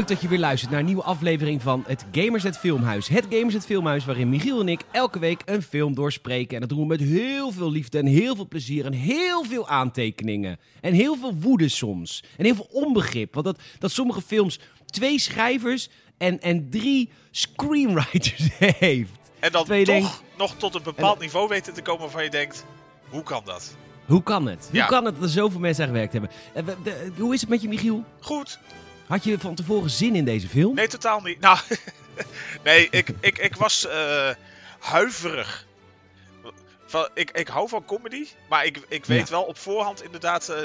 leuk dat je weer luistert naar een nieuwe aflevering van het Gamersnet Filmhuis. Het Gamersnet Filmhuis waarin Michiel en ik elke week een film doorspreken. En dat doen we met heel veel liefde en heel veel plezier en heel veel aantekeningen. En heel veel woede soms. En heel veel onbegrip. Want dat, dat sommige films twee schrijvers en, en drie screenwriters heeft. En dan toch denkt- nog tot een bepaald niveau weten te komen waarvan je denkt, hoe kan dat? Hoe kan het? Hoe kan het dat er zoveel mensen aan gewerkt hebben? Eh, hoe is het met je, Michiel? Goed. Had je van tevoren zin in deze film? Nee, totaal niet. Nou, nee, ik, ik, ik was eh, huiverig. Van, ik, ik hou van comedy, maar ik, ik weet Ja. wel op voorhand inderdaad eh,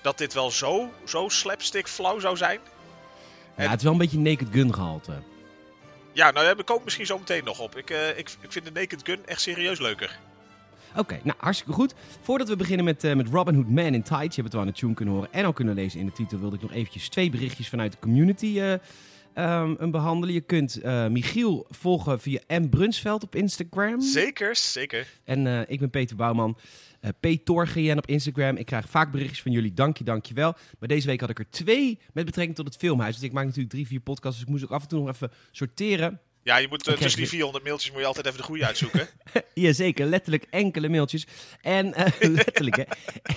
dat dit wel zo, zo slapstick flauw zou zijn. Ja, het is wel een beetje Naked Gun gehalte. Ja, nou daar kom ik misschien zo meteen nog op. Ik, eh, ik, ik vind de Naked Gun echt serieus leuker. Oké, nou hartstikke goed. Voordat we beginnen met, eh, met Robin Hood Man in Tights, je hebt het wel aan de tune kunnen horen en al kunnen lezen in de titel, wilde ik nog eventjes twee berichtjes vanuit de community een behandelen. Je kunt eh, Michiel volgen via M. Brunsveld op Instagram. Zeker, zeker. En ik ben Peter Bouwman. P. Torgn op Instagram. Ik krijg vaak berichtjes van jullie. Dank je, dank je wel. Maar deze week had ik er twee met betrekking tot het filmhuis. Want ik maak natuurlijk drie, vier podcasts. Dus ik moest ook af en toe nog even sorteren. Ja, je moet eh, Ik krijg tussen die weer- 400 mailtjes moet je altijd even de goede uitzoeken. Jazeker, letterlijk enkele mailtjes. En eh, letterlijk, hè.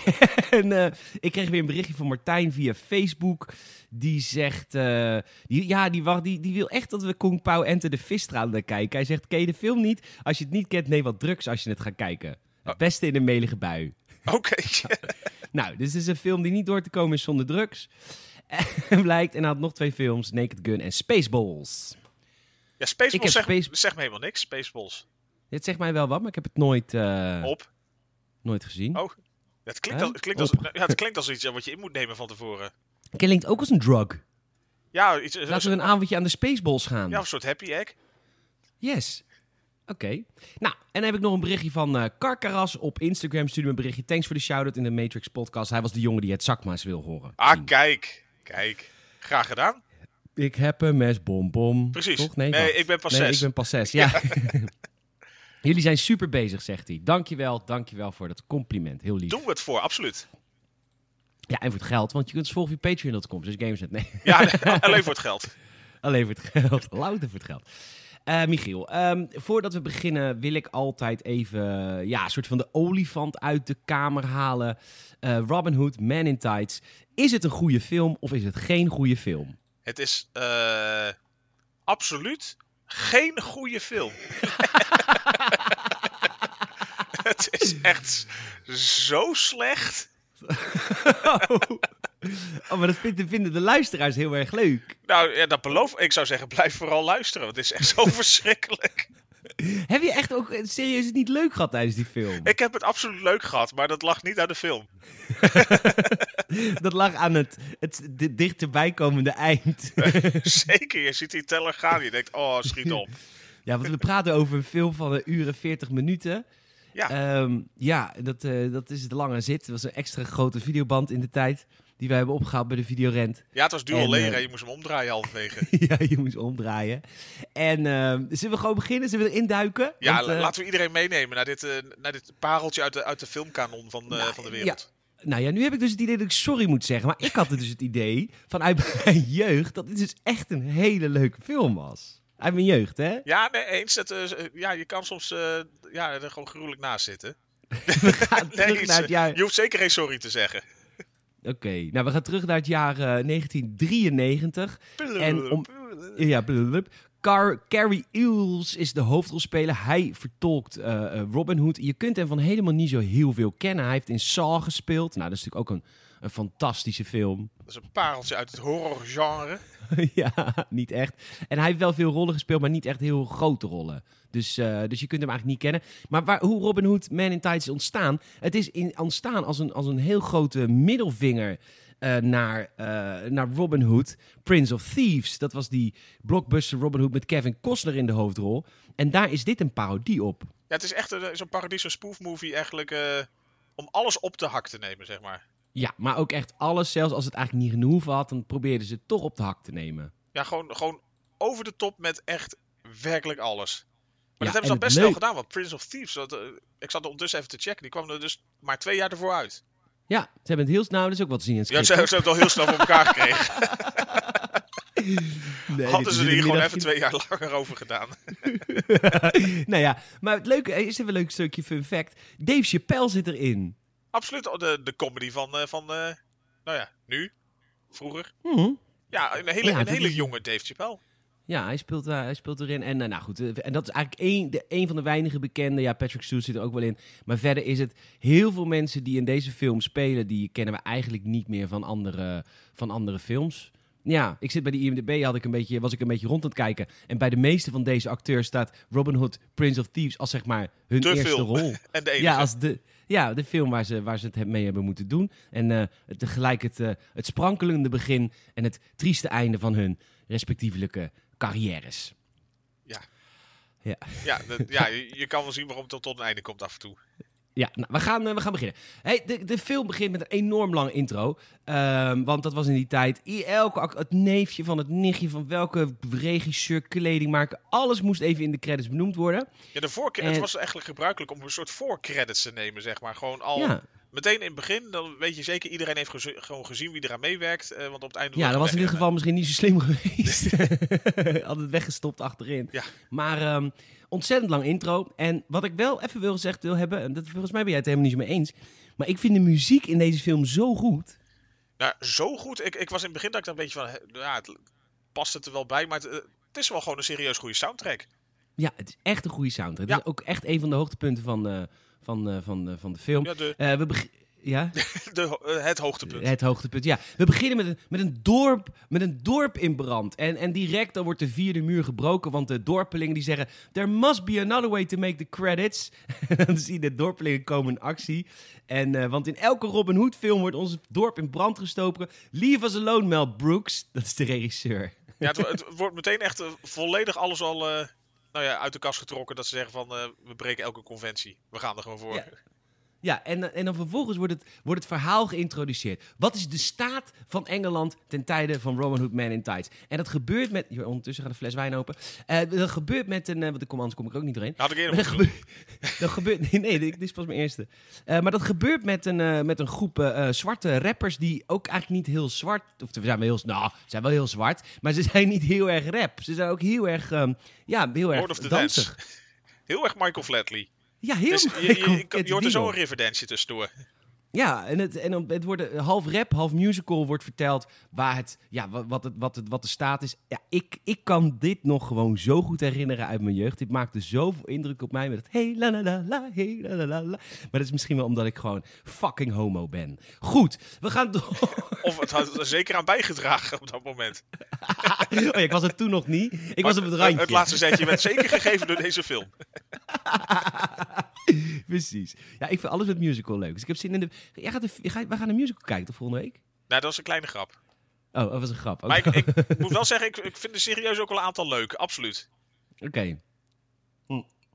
en eh, ik kreeg weer een berichtje van Martijn via Facebook. Die zegt, eh, die, ja, die, wacht, die, die wil echt dat we Kung Pao Enter de Visstraat naar kijken. Hij zegt, ken je de film niet? Als je het niet kent, neem wat drugs als je het gaat kijken. Het beste in een melige bui. Oké. Nou, dit is een film die niet door te komen is zonder drugs. En blijkt, en hij had nog twee films, Naked Gun en Spaceballs. Ja, Spaceballs zegt, Space- zegt me helemaal niks. Spaceballs. Dit zegt mij wel wat, maar ik heb het nooit, eh, Op. nooit gezien. Oh. Het, klinkt als, het, klinkt als, Op. ja, het klinkt als iets wat je in moet nemen van tevoren. Klinkt ook als een drug. Ja, iets, Laten we een avondje aan de Spaceballs gaan. ja, een soort happy egg. Yes. Oké. Nou, en dan heb ik nog een berichtje van eh Karkaras op Instagram. Stuurde me een berichtje. Thanks voor de shout-out in de Matrix podcast. Hij was de jongen die het zakma's wil horen. Ah, kijk. Kijk. Graag gedaan. Ik heb een mes, bom, bom. Precies. Toch? Nee, ik ben pas nee, zes. ik ben pas zes, ja. Jullie zijn super bezig, zegt hij. Dankjewel, dankjewel voor dat compliment. Heel lief. Doen we het voor, absoluut. Ja, en voor het geld, want je kunt ons volgen via patreon.com. Dus Gameset, nee. Ja, nee, alleen voor het geld. Alleen voor het geld. Louter voor het geld. Eh, Michiel, ehm, voordat we beginnen wil ik altijd even ja, een soort van de olifant uit de kamer halen. Eh, Robin Hood, Man in Tights. Is het een goede film of is het geen goede film? Het is eh, absoluut geen goede film. het is echt zo slecht. oh, maar dat vinden, vinden de luisteraars heel erg leuk. Nou, ja, dat beloof ik. zou zeggen, blijf vooral luisteren. Want het is echt zo verschrikkelijk. Heb je echt ook eh, serieus het niet leuk gehad tijdens die film? Ik heb het absoluut leuk gehad, maar dat lag niet aan de film. Dat lag aan het, het di- dichterbij komende eind. Zeker, je ziet die teller gaan. Je denkt, oh, schiet op. ja, want we praten over een film van een uur en 40 minuten. Ja, Ehm, ja, dat, eh, dat is de lange zit. Dat was een extra grote videoband in de tijd. Die wij hebben opgehaald bij de videorent. ja het was dual en, leren. eh, Je moest hem omdraaien halverwege. ja, je moest omdraaien. En ehm, zullen we gewoon beginnen? Zullen we erin duiken? Ja, Want, eh, laten we iedereen meenemen naar dit, naar dit pareltje uit de, uit de filmkanon van, Nou, van de wereld. Nou ja, nu heb ik dus het idee dat ik sorry moet zeggen. Maar ik had dus het idee vanuit mijn jeugd dat dit dus echt een hele leuke film was. Uit mijn jeugd, hè? Ja, nee, eens. Eh, ja, je kan soms ja, er gewoon gruwelijk naast zitten. We gaan Nee. Je hoeft zeker geen sorry te zeggen. Oké, nou we gaan terug naar het jaar eh, 1993. En om- Ja, blablabla. Car Carrie Eels is de hoofdrolspeler. Hij vertolkt eh, eh, Robin Hood. Je kunt hem van helemaal niet zo heel veel kennen. Hij heeft in Saw gespeeld. Nou, dat is natuurlijk ook een, een fantastische film. Dat is een pareltje uit het horrorgenre. ja, niet echt. En hij heeft wel veel rollen gespeeld, maar niet echt heel grote rollen. Dus, eh, dus je kunt hem eigenlijk niet kennen. Maar waar, hoe Robin Hood Man in Tights is ontstaan... Het is in, ontstaan als een, als een heel grote middelvinger... eh, naar, eh, naar Robin Hood, Prince of Thieves. Dat was die blockbuster Robin Hood met Kevin Costner in de hoofdrol. En daar is dit een parodie op. Ja, het is echt een- zo'n paradies, zo'n spoofmovie eigenlijk. om alles op de hak te nemen, zeg maar. Ja, maar ook echt alles, zelfs als het eigenlijk niet genoeg had, dan probeerden ze het toch op de hak te nemen. Ja, gewoon, gewoon over de top met echt werkelijk alles. Maar Ja, dat hebben ze al best leuk- gedaan, want Prince of Thieves, dat, eh, ik zat er ondertussen even te checken, die kwam er dus maar twee jaar ervoor uit. Ja, ze hebben het heel snel, is ook wat te zien in het Ja, script. ze, ze hebben het al heel snel voor elkaar gekregen. Nee, Hadden ze er hier gewoon even twee jaar langer over gedaan. nou ja, maar het leuke is even een leuk stukje fun fact. Dave Chappelle zit erin. Absoluut de, de comedy van, eh, van eh, nou ja, nu, vroeger. Hm. Ja, een hele, Ja, een dat hele is- jonge Dave Chappelle. Ja, hij speelt, eh, hij speelt erin. En eh, nou goed, en dat is eigenlijk één, de, één van de weinige bekende. Ja, Patrick Stewart zit er ook wel in. Maar verder is het heel veel mensen die in deze film spelen, die kennen we eigenlijk niet meer van andere, van andere films. Ja, ik zit bij de IMDb, had ik een beetje, was ik een beetje rond aan het kijken. En bij de meeste van deze acteurs staat Robin Hood, Prince of Thieves als zeg maar hun De eerste film. rol. En de enige. Ja, als de, ja, de film waar ze, waar ze het mee hebben moeten doen. En het- tegelijk het, eh, het sprankelende begin en het trieste einde van hun respectievelijke carrières. Ja. Ja, Ja, dat- ja je, je kan wel zien waarom het tot een einde komt af en toe. Ja nou, we, gaan, eh, we gaan beginnen. Hey, de, de film begint met een enorm lang intro. Ehm, want dat was in die tijd. Elke, het neefje van het nichtje van welke regisseur, kledingmaker. Alles moest even in de credits benoemd worden. Ja, de En- Het was eigenlijk gebruikelijk om een soort voorcredits te nemen, zeg maar. Gewoon al Ja, meteen in het begin, dan weet je zeker, iedereen heeft gewoon gezien wie eraan meewerkt. eh, want op het einde Ja, dat was in dit geval misschien niet zo slim geweest. Had het weggestopt achterin. Ja. Maar ehm, ontzettend lang intro. En wat ik wel even wil gezegd wil hebben, en dat, volgens mij ben jij het helemaal niet mee eens. Maar ik vind de muziek in deze film zo goed. Nou, zo goed. Ik, ik was in het begin dat ik dan een beetje van, ja, het past het er wel bij, maar het, eh, het is wel gewoon een serieus goede soundtrack. Ja, het is echt een goede soundtrack. Ja. Het is ook echt een van de hoogtepunten van, eh, van, eh, van, eh, van de film. Ja, de, we beg- ja? de, eh, het hoogtepunt. Het hoogtepunt, ja. We beginnen met een, met een, dorp, met een dorp in brand. En, en direct dan wordt de vierde muur gebroken. Want de dorpelingen die zeggen... There must be another way to make the credits. en dan zie je de dorpelingen komen in actie. En, want in elke Robin Hood film wordt ons dorp in brand gestoken. Leave us alone, Mel Brooks. Dat is de regisseur. Ja, het, wo- het wordt meteen echt volledig alles al nou ja, uit de kast getrokken. Dat ze zeggen van, eh, we breken elke conventie. We gaan er gewoon voor. Ja. Ja, en, eh, en dan vervolgens wordt het, wordt het verhaal geïntroduceerd. Wat is de staat van Engeland ten tijde van Robin Hood Man in Tights? En dat gebeurt met... Hier, ondertussen gaat de fles wijn open. Eh, dat gebeurt met een... eh, want de commands kom ik ook niet doorheen. Had ik eerder dat, dat gebeurt... Nee, nee, dit is pas mijn eerste. Maar dat gebeurt met een, met een groep zwarte rappers die ook eigenlijk niet heel zwart... Of ze zijn wel heel... Nou, ze zijn wel heel zwart. Maar ze zijn niet heel erg rap. Ze zijn ook heel erg... ehm, ja, heel erg Lord of the dansig. Dance. Heel erg Michael Flatley. Ja, heel Dus je, je, je, hoort er zo een Riverdance tussendoor. Ja, en het, en het wordt half rap, half musical wordt verteld waar het, ja, wat, het, wat, het, wat de staat is. Ja, ik, ik kan dit nog gewoon zo goed herinneren uit mijn jeugd. Dit maakte zoveel indruk op mij met het hey la la la la, hey la la la la. Maar dat is misschien wel omdat ik gewoon fucking homo ben. Goed, we gaan door. Of het had er zeker aan bijgedragen op dat moment. oh ja, ik was er toen nog niet. Ik was op het randje. Het laatste zetje werd zeker gegeven door deze film. Precies. Ja, ik vind alles met musical leuk. Dus ik heb zin in de... Jij gaat de, je gaat, we gaan een musical kijken toch volgende week? Nou, dat was een kleine grap. Oh, dat was een grap. Maar ik, ik moet wel zeggen, ik, ik vind er serieus ook wel een aantal leuk. Absoluut. Oké.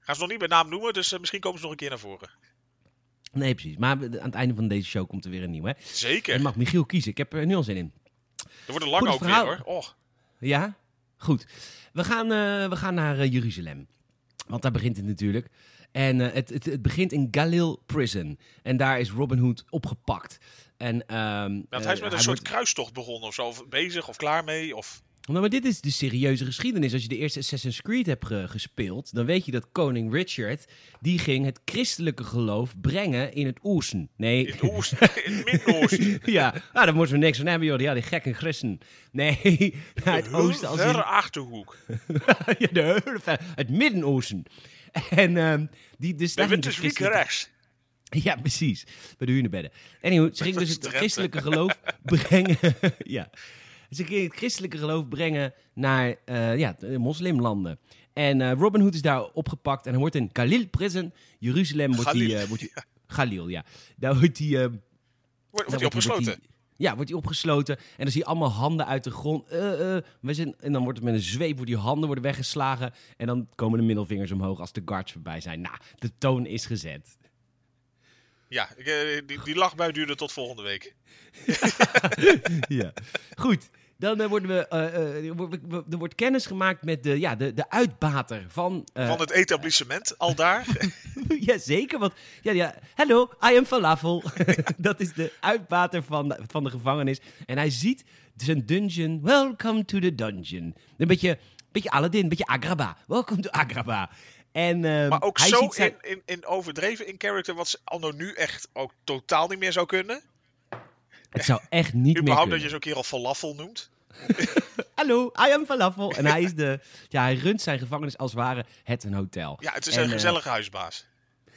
Ga ze nog niet bij naam noemen, dus eh, misschien komen ze nog een keer naar voren. Nee, precies. Maar we- aan het einde van deze show komt er weer een nieuw, hè? Zeker. En mag Michiel kiezen. Ik heb er nu al zin in. Er wordt een lang Goed ook verhaal. weer hoor. Oh, Ja? Goed. We gaan, eh, we gaan naar eh, Jeruzalem. Want daar begint het natuurlijk. En eh, het, het, het begint in Galil Prison. En daar is Robin Hood opgepakt. En, want eh, hij is met een soort wordt- kruistocht begonnen of zo. Of bezig of klaar mee. Of... Nou, maar dit is de serieuze geschiedenis. Als je de eerste Assassin's Creed hebt ge- gespeeld, dan weet je dat koning Richard, die ging het christelijke geloof brengen in het Oosten. Nee, In het oosten, in het Midden-Oosten. ja, ah, daar moeten we niks van hebben, joh. Ja, die gekke christen. Nee, naar het oosten als in... achterhoek. ja, de hele het Midden-Oosten. En ehm, die, dus De daar ging wiek christelijke- rechts. Ja, precies. Bij de hunebedden. Anyway, ze ging dus het christelijke geloof brengen... ja. Ze ging het christelijke geloof brengen naar eh, ja, de moslimlanden. En eh, Robin Hood is daar opgepakt en hij wordt in Galil Prison, Jeruzalem, wordt hij... Eh, wordt Galil, ja. Daar wordt hij... eh, Wordt, wordt hij opgesloten? wordt ja, wordt hij opgesloten. En dan zie je allemaal handen uit de grond. Eh, eh, we zijn, en dan wordt het met een zweep, wordt die handen worden weggeslagen. En dan komen de middelvingers omhoog als de guards voorbij zijn. Nou, de toon is gezet. Ja, eh, die, die lachbui duurde tot volgende week. ja. Goed. Dan eh, worden we, eh, eh, er wordt- kennis gemaakt met de, ja, de, de uitbater van... Van het etablissement, al daar. ja, zeker. Want, ja, ja. Hallo, I am Falafel. dat is de uitbater van, de- van de gevangenis. En hij ziet zijn dungeon. Welcome to the dungeon. Een beetje, beetje Aladdin, een beetje Agrabah. Welcome to Agrabah. En, eh, Maar ook hij zo ziet zijn- in, in, in overdreven in character, wat ze anno nu echt ook totaal niet meer zou kunnen. Het zou echt niet meer Überhaupt kunnen. dat je zo'n kerel falafel noemt. Hallo, I am Falafel. En hij is de... Ja, hij runt zijn gevangenis als ware het een hotel. Ja, het is En, een eh, gezellige huisbaas.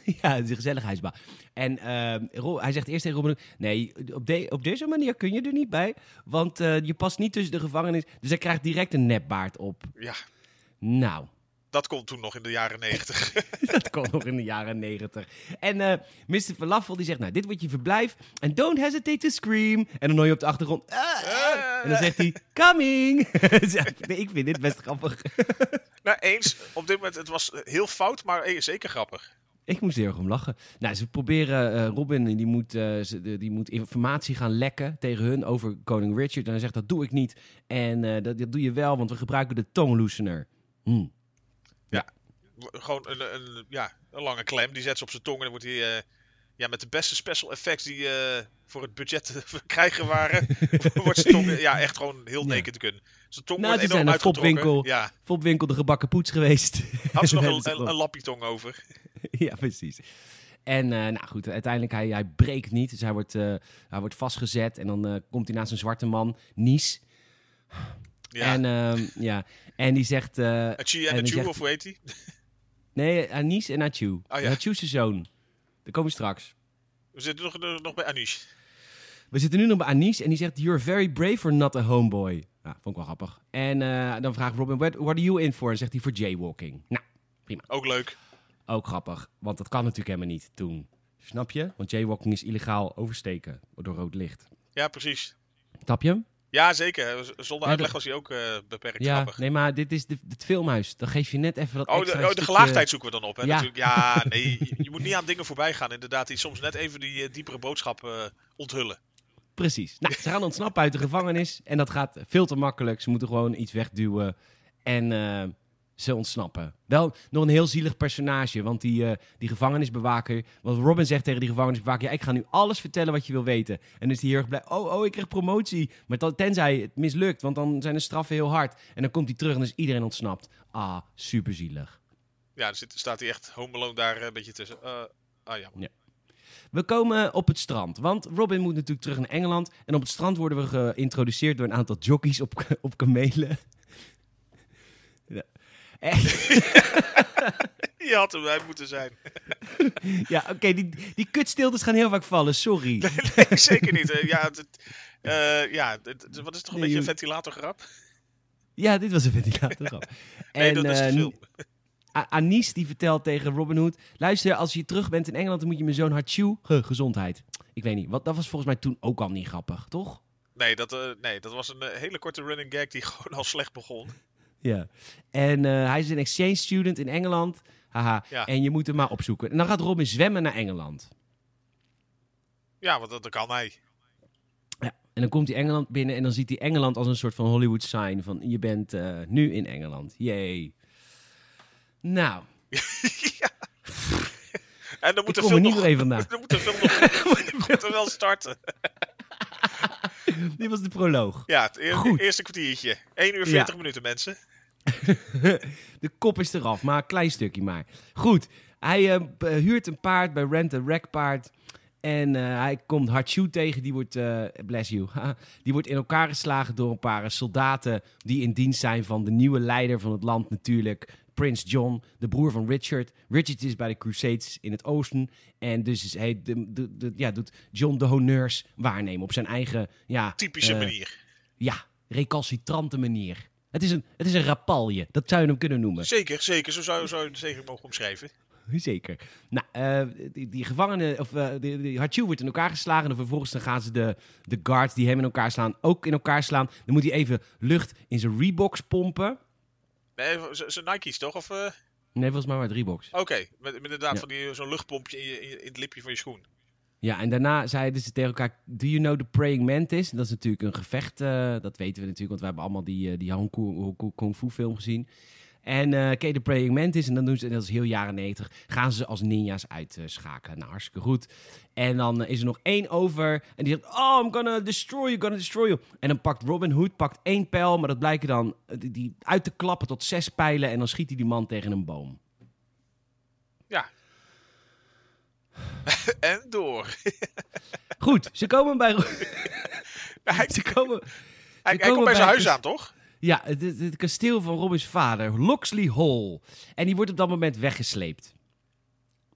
Ja, het is een gezelligheidsbaan. En ehm, Ro- hij zegt eerst tegen Robin. Nee, op, de, op deze manier kun je er niet bij. Want eh, je past niet tussen de gevangenis. Dus hij krijgt direct een nepbaard op. Ja, Nou, dat komt toen nog in de jaren negentig. dat kon nog in de jaren negentig. En eh Mr. Falafel die zegt... Nou, dit wordt je verblijf. En don't hesitate to scream. En dan hoor je op de achtergrond... "Ah, ah." En dan zegt hij... Coming! Nee, ik vind dit best grappig. nou, eens, op dit moment, het was heel fout, maar eh, zeker grappig. Ik moest er heel erg om lachen. Nou, ze proberen, eh, Robin die moet, eh, ze- die moet informatie gaan lekken tegen hun over koning Richard. En hij zegt, dat doe ik niet. En eh, dat, dat doe je wel, want we gebruiken de tongloosener. Hm. W- Gewoon een, een, ja, een lange klem, die zet ze op zijn tong en dan wordt hij... eh, ja, met de beste special effects die eh, voor het budget te verkrijgen waren, wordt zijn tong ja, echt gewoon heel Ja. naked kunnen. Zijn tong Nou, wordt zijn. Fopwinkel. Ja, Fopwinkel de gebakken poets geweest. had ze nog een, een lappietong over. ja, precies. En eh, nou goed, uiteindelijk hij, hij breekt niet. Dus hij wordt, eh, hij wordt vastgezet. En dan eh, komt hij naast een zwarte man, Nies. Ja, En, ehm, ja. En die zegt... eh, Achi en en die Achu, zegt- of hoe heet die? nee, Anis en Achu. Oh, ja. Zijn zoon. Daar komen we straks. We zitten nog, nog bij Anish. We zitten nu nog bij Anis en die zegt: You're very brave or not a homeboy. Nou, vond ik wel grappig. En eh, dan vraagt Robin: what, what are you in for? En zegt hij voor jaywalking. Nou, Ook leuk. ook grappig. Want dat kan natuurlijk helemaal niet toen. Snap je? Want jaywalking is illegaal oversteken door rood licht. Ja, precies. Snap je hem? Ja, zeker. Zonder uitleg was hij ook eh, beperkt Ja, grappig. nee, maar dit is de, het filmhuis. Dan geef je net even dat Oh, extra de, oh, de gelaagdheid zoeken we dan op, hè? Ja. Natuurlijk. Ja, nee, je, je moet niet aan dingen voorbij gaan, inderdaad, die soms net even die eh, diepere boodschap eh, onthullen. Precies. Nou, ze gaan ontsnappen uit de gevangenis. En dat gaat veel te makkelijk. Ze moeten gewoon iets wegduwen. En ze ontsnappen. Wel nog een heel zielig personage. Want die, eh, die gevangenisbewaker... Want Robin zegt tegen die gevangenisbewaker... Ja, ik ga nu alles vertellen wat je wil weten. En dan is hij heel erg blij. Oh, oh, ik krijg promotie. Maar tenzij het mislukt. Want dan zijn de straffen heel hard. En dan komt hij terug en is iedereen ontsnapt. Ah, super zielig. Ja, dan zit, staat hij echt Home Alone daar eh, een beetje tussen. Eh, ah ja. We komen op het strand. Want Robin moet natuurlijk terug naar Engeland. En op het strand worden we geïntroduceerd door een aantal jockeys op, op kamelen. Ja. Je had erbij moeten zijn. Ja, oké, die, die kutstiltes gaan heel vaak vallen, sorry. nee, zeker niet. eh, ja, het, eh, ja het- wat is toch een Nee, beetje een ventilatorgrap? Ja, dit was een ventilator. Nee, dat is eh. A- Anis die vertelt tegen Robin Hood... Luister, als je terug bent in Engeland, dan moet je mijn zoon Hachu... Gezondheid. Ik weet niet, wat, dat was volgens mij toen ook al niet grappig, toch? Nee, dat, eh, nee, dat was een hele korte running gag die gewoon al slecht begon. Ja. En eh, hij is een exchange student in Engeland. Haha. Ja. En je moet hem maar opzoeken. En dan gaat Robin zwemmen naar Engeland. Ja, want dat, kan hij. Ja. En dan komt hij Engeland binnen en dan ziet hij Engeland als een soort van Hollywood sign. Van je bent eh, nu in Engeland. Yay. Nou, ja. En dan moet de er film niet nog... even vandaan. Dan moet de film nog moet wel starten. Dit was de proloog. Ja, het Goed. eerste kwartiertje. 1 uur Ja. 40 minuten, mensen. De kop is eraf, maar een klein stukje maar. Goed, hij eh, huurt een paard bij Rent a Wreck Paard. En eh, hij komt Hachu tegen, die wordt, eh, bless you, die wordt in elkaar geslagen door een paar soldaten die in dienst zijn van de nieuwe leider van het land natuurlijk, Prins John, de broer van Richard. Richard is bij de Crusades in het oosten en dus is hij de, de, de- ja, doet John de honneurs waarnemen op zijn eigen, ja... Typische eh, manier. Ja, recalcitrante manier. Het is, een, het is een rapalje, dat zou je hem kunnen noemen. Zeker, zeker. Zo zou, zou je het zeker mogen omschrijven. Zeker. Nou, eh, die, die gevangenen, of uh, die, die Hachu wordt in elkaar geslagen. En vervolgens dan gaan ze de, de guards die hem in elkaar slaan ook in elkaar slaan. Dan moet hij even lucht in zijn Reeboks pompen. Nee, zijn Nike's toch? Of, eh, Nee, volgens mij maar Reeboks. Oké, met, met inderdaad Ja. van die, zo'n luchtpompje in, je, in, het lipje van je schoen. Ja, en daarna zeiden ze tegen elkaar: Do you know the praying mantis? En dat is natuurlijk een gevecht, eh, dat weten we natuurlijk, want we hebben allemaal die, eh, die Hong Kong, Hong Kong Kung Fu film gezien. En eh ken je de praying mantis? En dan doen ze, en dat is heel jaren 90, gaan ze als ninja's uitschakelen. Nou, hartstikke goed. En dan eh, is er nog één over. En die zegt: Oh, I'm gonna destroy you, gonna destroy you. En dan pakt Robin Hood pakt één pijl, maar dat blijken dan eh, die, uit te klappen tot zes pijlen. En dan schiet hij die man tegen een boom. Ja. en door. Goed, ze komen bij. hij, ze komen. hij, komt bij zijn huis aan, toch? Ja, het, het, het kasteel van Robins vader, Loxley Hall. En die wordt op dat moment weggesleept.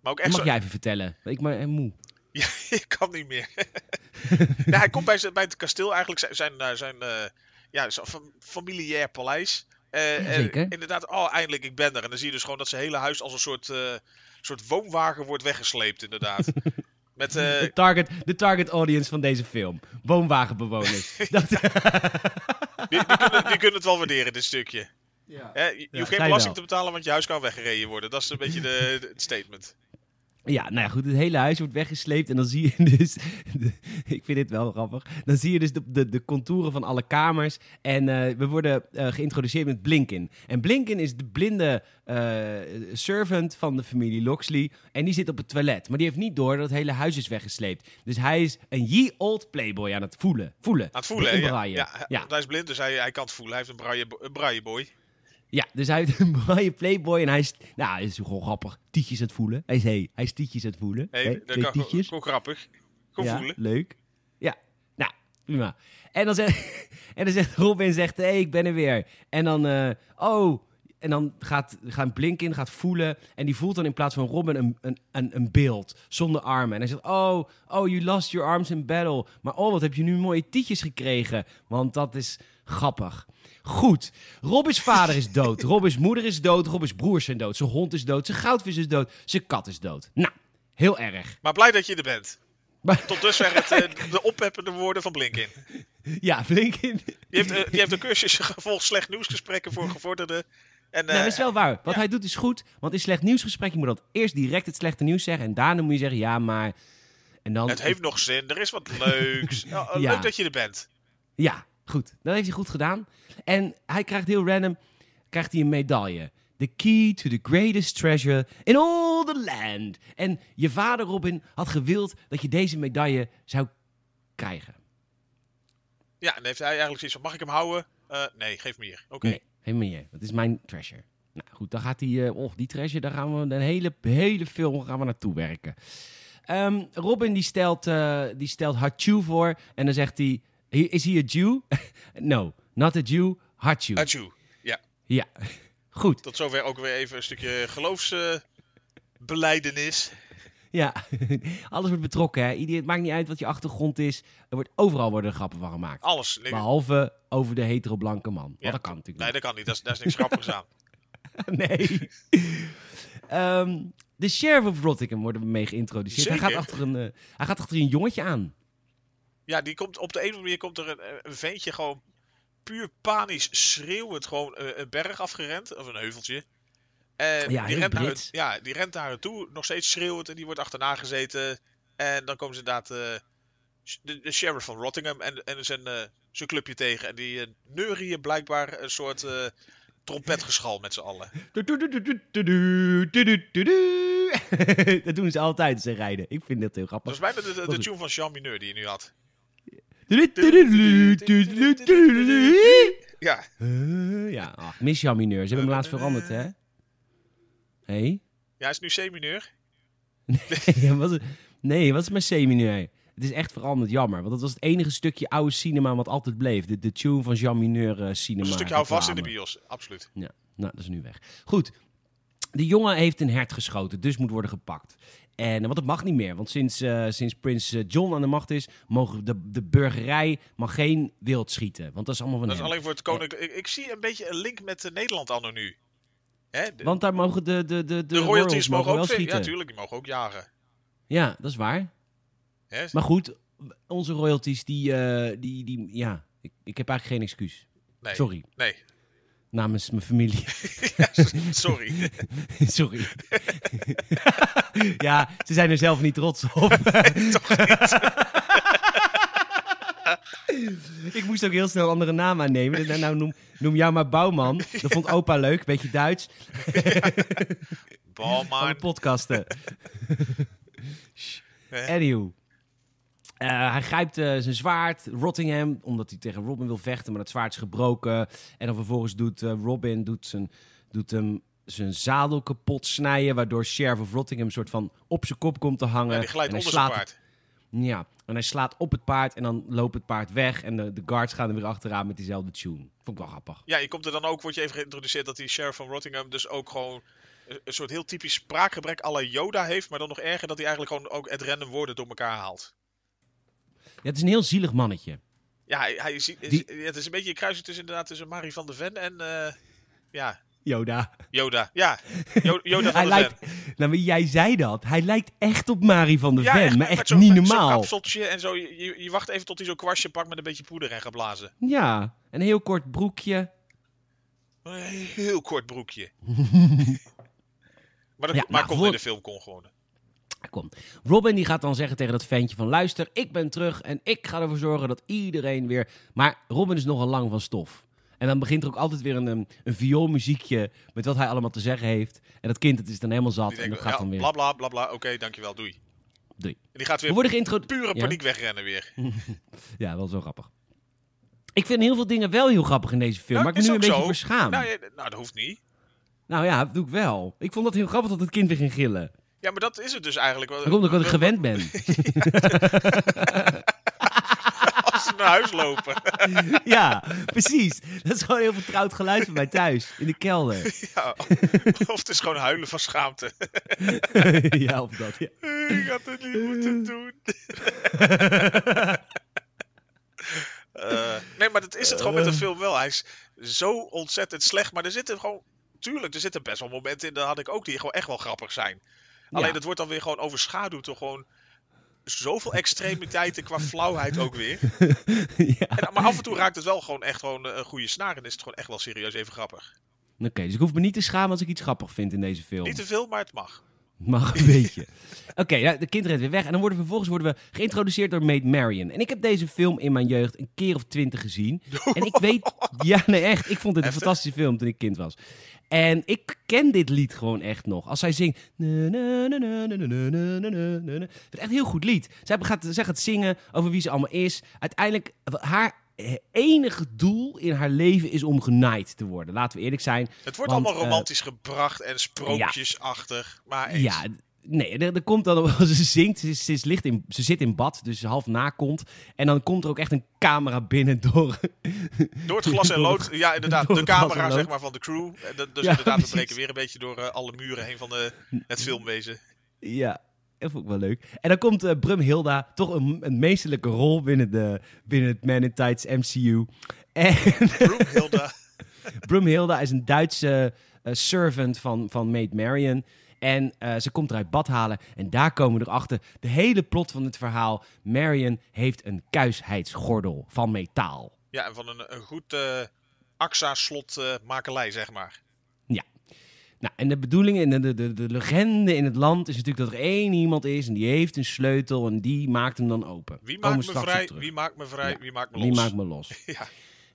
Maar ook Dat echt mag zo... jij even vertellen. Ik ben moe. Ja, je kan niet meer. ja, hij komt bij, zijn, bij het kasteel eigenlijk zijn, zijn, eh, zijn eh, ja, fam- familiair paleis. Eh, en zeker. inderdaad, oh, eindelijk, ik ben er. En dan zie je dus gewoon dat zijn hele huis als een soort, soort woonwagen wordt weggesleept, inderdaad. Met, eh, De target, de target audience van deze film. Woonwagenbewoners. Dat, die, die, kunnen, die kunnen het wel waarderen, dit stukje. ja. Hè, je je Ja, hoeft geen belasting wel. te betalen, want je huis kan weggereden worden. Dat is een beetje de, de- het statement. Ja, nou ja, goed. Het hele huis wordt weggesleept. En dan zie je dus... de- ik vind dit wel grappig. Dan zie je dus de, de, de contouren van alle kamers. En eh, we worden eh, geïntroduceerd met Blinken. En Blinken is de blinde eh, servant van de familie Loxley. En die zit op het toilet. Maar die heeft niet door dat het hele huis is weggesleept. Dus hij is een ye old playboy aan het voelen. Voelen. Aan het voelen, Ja, ja, ja. want hij is blind, dus hij, hij kan het voelen. Hij heeft een braille, een brailleboy. Ja, dus hij heeft een braaie playboy en hij is... Nou, hij is gewoon grappig. Tietjes aan het voelen. Hij is, hey, hij is tietjes aan het voelen. Hey, dat kan gewoon grappig. Gewoon ja, voelen. leuk. Ja, nou, prima. En dan zegt, en dan zegt Robin, zegt, hé, hey, ik ben er weer. En dan, eh, oh... En dan gaat, gaat Blinken gaat voelen. En die voelt dan in plaats van Robin een, een, een, een beeld zonder armen. En hij zegt: Oh, oh, you lost your arms in battle. Maar oh, wat heb je nu mooie tietjes gekregen. Want dat is grappig. Goed. Robins vader is dood. Robins moeder is dood. Robins broers zijn dood. Zijn hond is dood. Zijn goudvis is dood. Zijn kat is dood. Nou, heel erg. Maar blij dat je er bent. Maar, Tot dusver het, eh, de oppeppende woorden van Blinkin. ja, Blinken. Die heeft, eh, die heeft een cursusje gevolgd slecht nieuwsgesprekken voor gevorderden. En, Nou, eh, dat is wel waar. Wat hij doet is goed. Want in slecht nieuwsgesprek, je moet dan eerst direct het slechte nieuws zeggen. En daarna moet je zeggen, ja, maar... En dan, het heeft nog zin, er is wat leuks. Ja, Ja. Leuk dat je er bent. Ja, goed. Dat heeft hij goed gedaan. En hij krijgt heel random krijgt hij een medaille. The key to the greatest treasure in all the land. En je vader, Robin, had gewild dat je deze medaille zou krijgen. Ja, en heeft hij eigenlijk zoiets van, mag ik hem houden? Eh, nee, geef me hier. Oké. Nee, helemaal niet. Dat is mijn treasure. Nou goed, dan gaat hij... eh, oh, die treasure, daar gaan we een hele, hele film gaan we naartoe werken. Ehm, Robin die stelt, eh die stelt Hachu voor. En dan zegt hij... "He- Is he a Jew? no, not a Jew. Hachu. Atjoe. Ja, Ja, goed. tot zover ook weer even een stukje geloofsbeleidenis. Ja, alles wordt betrokken. Hè? Ieder, het maakt niet uit wat je achtergrond is. Er wordt, overal worden er grappen van gemaakt. Alles. Behalve over de hetero-blanke man. Want Ja. dat kan natuurlijk nee, dat kan niet. Dat is, daar is niks grappigs aan. Nee. Ehm, de sheriff of Rottingham worden we mee geïntroduceerd. Hij gaat, achter een, eh, hij gaat achter een jongetje aan. Ja, die komt, op de een of andere manier komt er een, een ventje gewoon puur panisch schreeuwend gewoon eh, een berg afgerend. Of een heuveltje. En Ja, die, rent naar, ja, die rent naar haar toe, nog steeds schreeuwend. En die wordt achterna gezeten. En dan komen ze inderdaad eh, de, de sheriff van Rottingham en, en zijn, eh, zijn clubje tegen. En die uh, neurieën blijkbaar een soort eh, trompetgeschal met z'n allen. Dat doen ze altijd als ze rijden. Ik vind dat heel grappig. is bijna de, de, de tune van Jean Mineur die je nu had. Ja, Eh, Ja, ach, mis Jan Mineur. Ze hebben hem laatst veranderd, hè? Hé? ja, is nu C-mineur. Ja, wat is- nee, wat is mijn C-mineur? Het is echt veranderd, jammer. Want dat was het enige stukje oude cinema wat altijd bleef. De, de tune van Jean Mineur eh, cinema. Dat een stukje hou vast in de bios, absoluut. Ja, nou, dat is nu weg. Goed. De jongen heeft een hert geschoten, dus moet worden gepakt. En, want het mag niet meer, want sinds, eh, sinds prins eh, John aan de macht is, mogen de, de burgerij mag geen wild schieten. Want dat is allemaal van Dat is alleen voor het koninkrijk. Ik, ik zie een beetje een link met eh, Nederland anno nu. Hè, de, Want daar mogen de, de, de, de, de royalties mogen ook wel schieten. Ja, tuurlijk, die mogen ook jagen. Ja, dat is waar. Maar goed, onze royalties, die, eh, die, die ja, ik, ik heb eigenlijk geen excuus. Nee. Sorry. Nee. Namens mijn familie. Ja, sorry. Sorry. ja, ze zijn er zelf niet trots op. Ik moest ook heel snel een andere naam aannemen. Dus nou, noem, noem jou maar Bouwman. Dat vond opa leuk, beetje Duits. De podcasten. Anywho. Eh, hij grijpt eh, zijn zwaard, Rottingham, omdat hij tegen Robin wil vechten, maar dat zwaard is gebroken. En dan vervolgens doet eh, Robin doet zijn, doet hem zijn zadel kapot snijden, waardoor Sheriff of Rottingham een soort van op zijn kop komt te hangen. Ja, die glijdt en onder zijn slaat paard. Ja, en hij slaat op het paard en dan loopt het paard weg en de, de guards gaan er weer achteraan met diezelfde tune. Vond ik wel grappig. Ja, je komt er dan ook, wordt je even geïntroduceerd dat die sheriff van Rottingham dus ook gewoon een soort heel typisch spraakgebrek à la Yoda heeft, maar dan nog erger dat hij eigenlijk gewoon ook het random woorden door elkaar haalt. Ja, het is een heel zielig mannetje. Ja, hij, hij Die- ja, het is een beetje een kruising tussen inderdaad tussen Marie van der Ven en eh, ja, Yoda. Yoda. Ja, Yoda van Hij lijkt, Ven. nou, jij zei dat. Hij lijkt echt op Marie van der Ja, Ven, echt, maar echt niet met Zo'n normaal. kapseltje en zo. Je, je, je wacht even tot hij zo'n kwastje pakt met een beetje poeder en gaat blazen. Ja, een heel kort broekje. Een heel kort broekje. maar dat Ja, maar nou, voor- in de film kon gewoon. Kom. Robin die gaat dan zeggen tegen dat ventje van... luister, ik ben terug en ik ga ervoor zorgen dat iedereen weer... Maar Robin is nogal lang van stof. En dan begint er ook altijd weer een, een, een vioolmuziekje... met wat hij allemaal te zeggen heeft. En dat kind het is dan helemaal zat Die en dat gaat ja, dan weer... bla bla bla bla. Oké, dankjewel, doei. Doei. En die gaat We weer worden geïntroduceerd... pure Ja? paniek wegrennen weer. Ja, wel zo grappig. Ik vind heel veel dingen wel heel grappig in deze film, Ja, maar ik ben nu een beetje zo. verschaamd. Nou, Nou, ja, nou, dat hoeft niet. ja, dat doe ik wel. Ik vond dat heel grappig dat het kind weer ging gillen. Ja, maar dat is het dus eigenlijk. Dat komt omdat ik gewend ben. Naar huis lopen. ja, precies. Dat is gewoon een heel vertrouwd geluid van mij thuis, in de kelder. ja. Of het is gewoon huilen van schaamte. ja, of dat, ja. ik had het niet moeten doen. Eh, nee, maar dat is het gewoon met de film wel. Hij is zo ontzettend slecht. Maar er zitten gewoon... Tuurlijk, er zitten best wel momenten in, daar had ik ook, die gewoon echt wel grappig zijn. Alleen Ja. het wordt dan weer gewoon overschaduwd door gewoon zoveel extremiteiten qua flauwheid ook weer. ja. En, maar af en toe raakt het wel gewoon echt gewoon eh, een goede snaar en is het gewoon echt wel serieus even grappig. Oké, dus ik hoef me niet te schamen als ik iets grappig vind in deze film. Niet te veel, maar het mag. Mag een beetje. Oké, okay, nou, de kinderen weer weg. En dan worden we, vervolgens worden we geïntroduceerd door Maid Marion. En ik heb deze film in mijn jeugd een keer of twintig gezien. En ik weet... Ja, nee, echt. Ik vond het een fantastische film toen ik kind was. En ik ken dit lied gewoon echt nog. Als zij zingt... Het is echt een heel goed lied. Zij gaat, zij gaat zingen over wie ze allemaal is. Uiteindelijk, haar enige doel in haar leven is om genaaid te worden. Laten we eerlijk zijn. Het wordt Want, allemaal eh, romantisch gebracht en sprookjesachtig. Maar eens. Ja, nee, er, er komt dan, als ze zingt, ze, ze, is licht in, ze zit in bad, dus half nakont. En dan komt er ook echt een camera binnen door... door het glas en lood. Ja, inderdaad. De camera zeg maar, van de crew. En dat- Dus Ja, inderdaad, we breken weer een beetje door eh, alle muren heen van de, het filmwezen. Ja, dat vond ik wel leuk. En dan komt eh Brumhilda, toch een, een meesterlijke rol binnen, de, binnen het Man in Tights MCU. En Broomhilda. Brumhilda is een Duitse eh, servant van, van Maid Marian. En eh, ze komt eruit bad halen. En daar komen we erachter. De hele plot van het verhaal. Marian heeft een kuisheidsgordel van metaal. Ja, en van een, een goed eh AXA-slot makelij, zeg maar. Nou, en de bedoeling en de, de, de, de legende in het land is natuurlijk dat er één iemand is. En die heeft een sleutel. En die maakt hem dan open. Wie maakt me vrij? Wie maakt me vrij? Ja. Wie maakt me Wie los? maakt me los? Ja.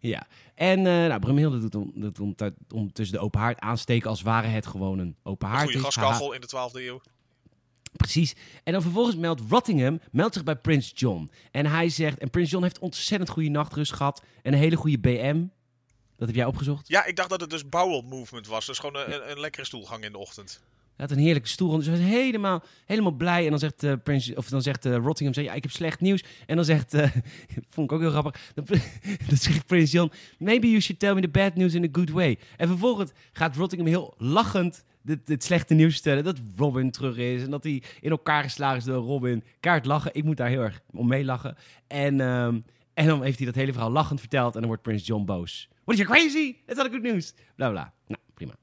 Ja. En uh, nou, Brumhilde doet om, doet om, om tussen de open haard aansteken als ware het gewoon een open Een haard goede gaskachel in de 12e eeuw. Precies. En dan vervolgens meldt Rottingham meldt zich bij Prins John. En hij zegt, en Prins John heeft ontzettend goede nachtrust gehad. En een hele goede BM. Dat heb jij opgezocht? Ja, ik dacht dat het dus bowel movement was. Dus gewoon een, een, een lekkere stoelgang in de ochtend. Hij had een heerlijke stoel. Dus hij was helemaal, helemaal blij. En dan zegt, uh, Prins, of dan zegt uh, Rottingham, zeg, ja, ik heb slecht nieuws. En dan zegt, uh, vond ik ook heel grappig. Dan, dan zegt Prins John, maybe you should tell me the bad news in a good way. En vervolgens gaat Rottingham heel lachend dit, dit slechte nieuws stellen. Dat Robin terug is. En dat hij in elkaar geslagen is door Robin. Kaart lachen. Ik moet daar heel erg om meelachen. En, um, en dan heeft hij dat hele verhaal lachend verteld. En dan wordt Prins John boos. What is you crazy? That's not a good news. Bla bla. Nou, prima.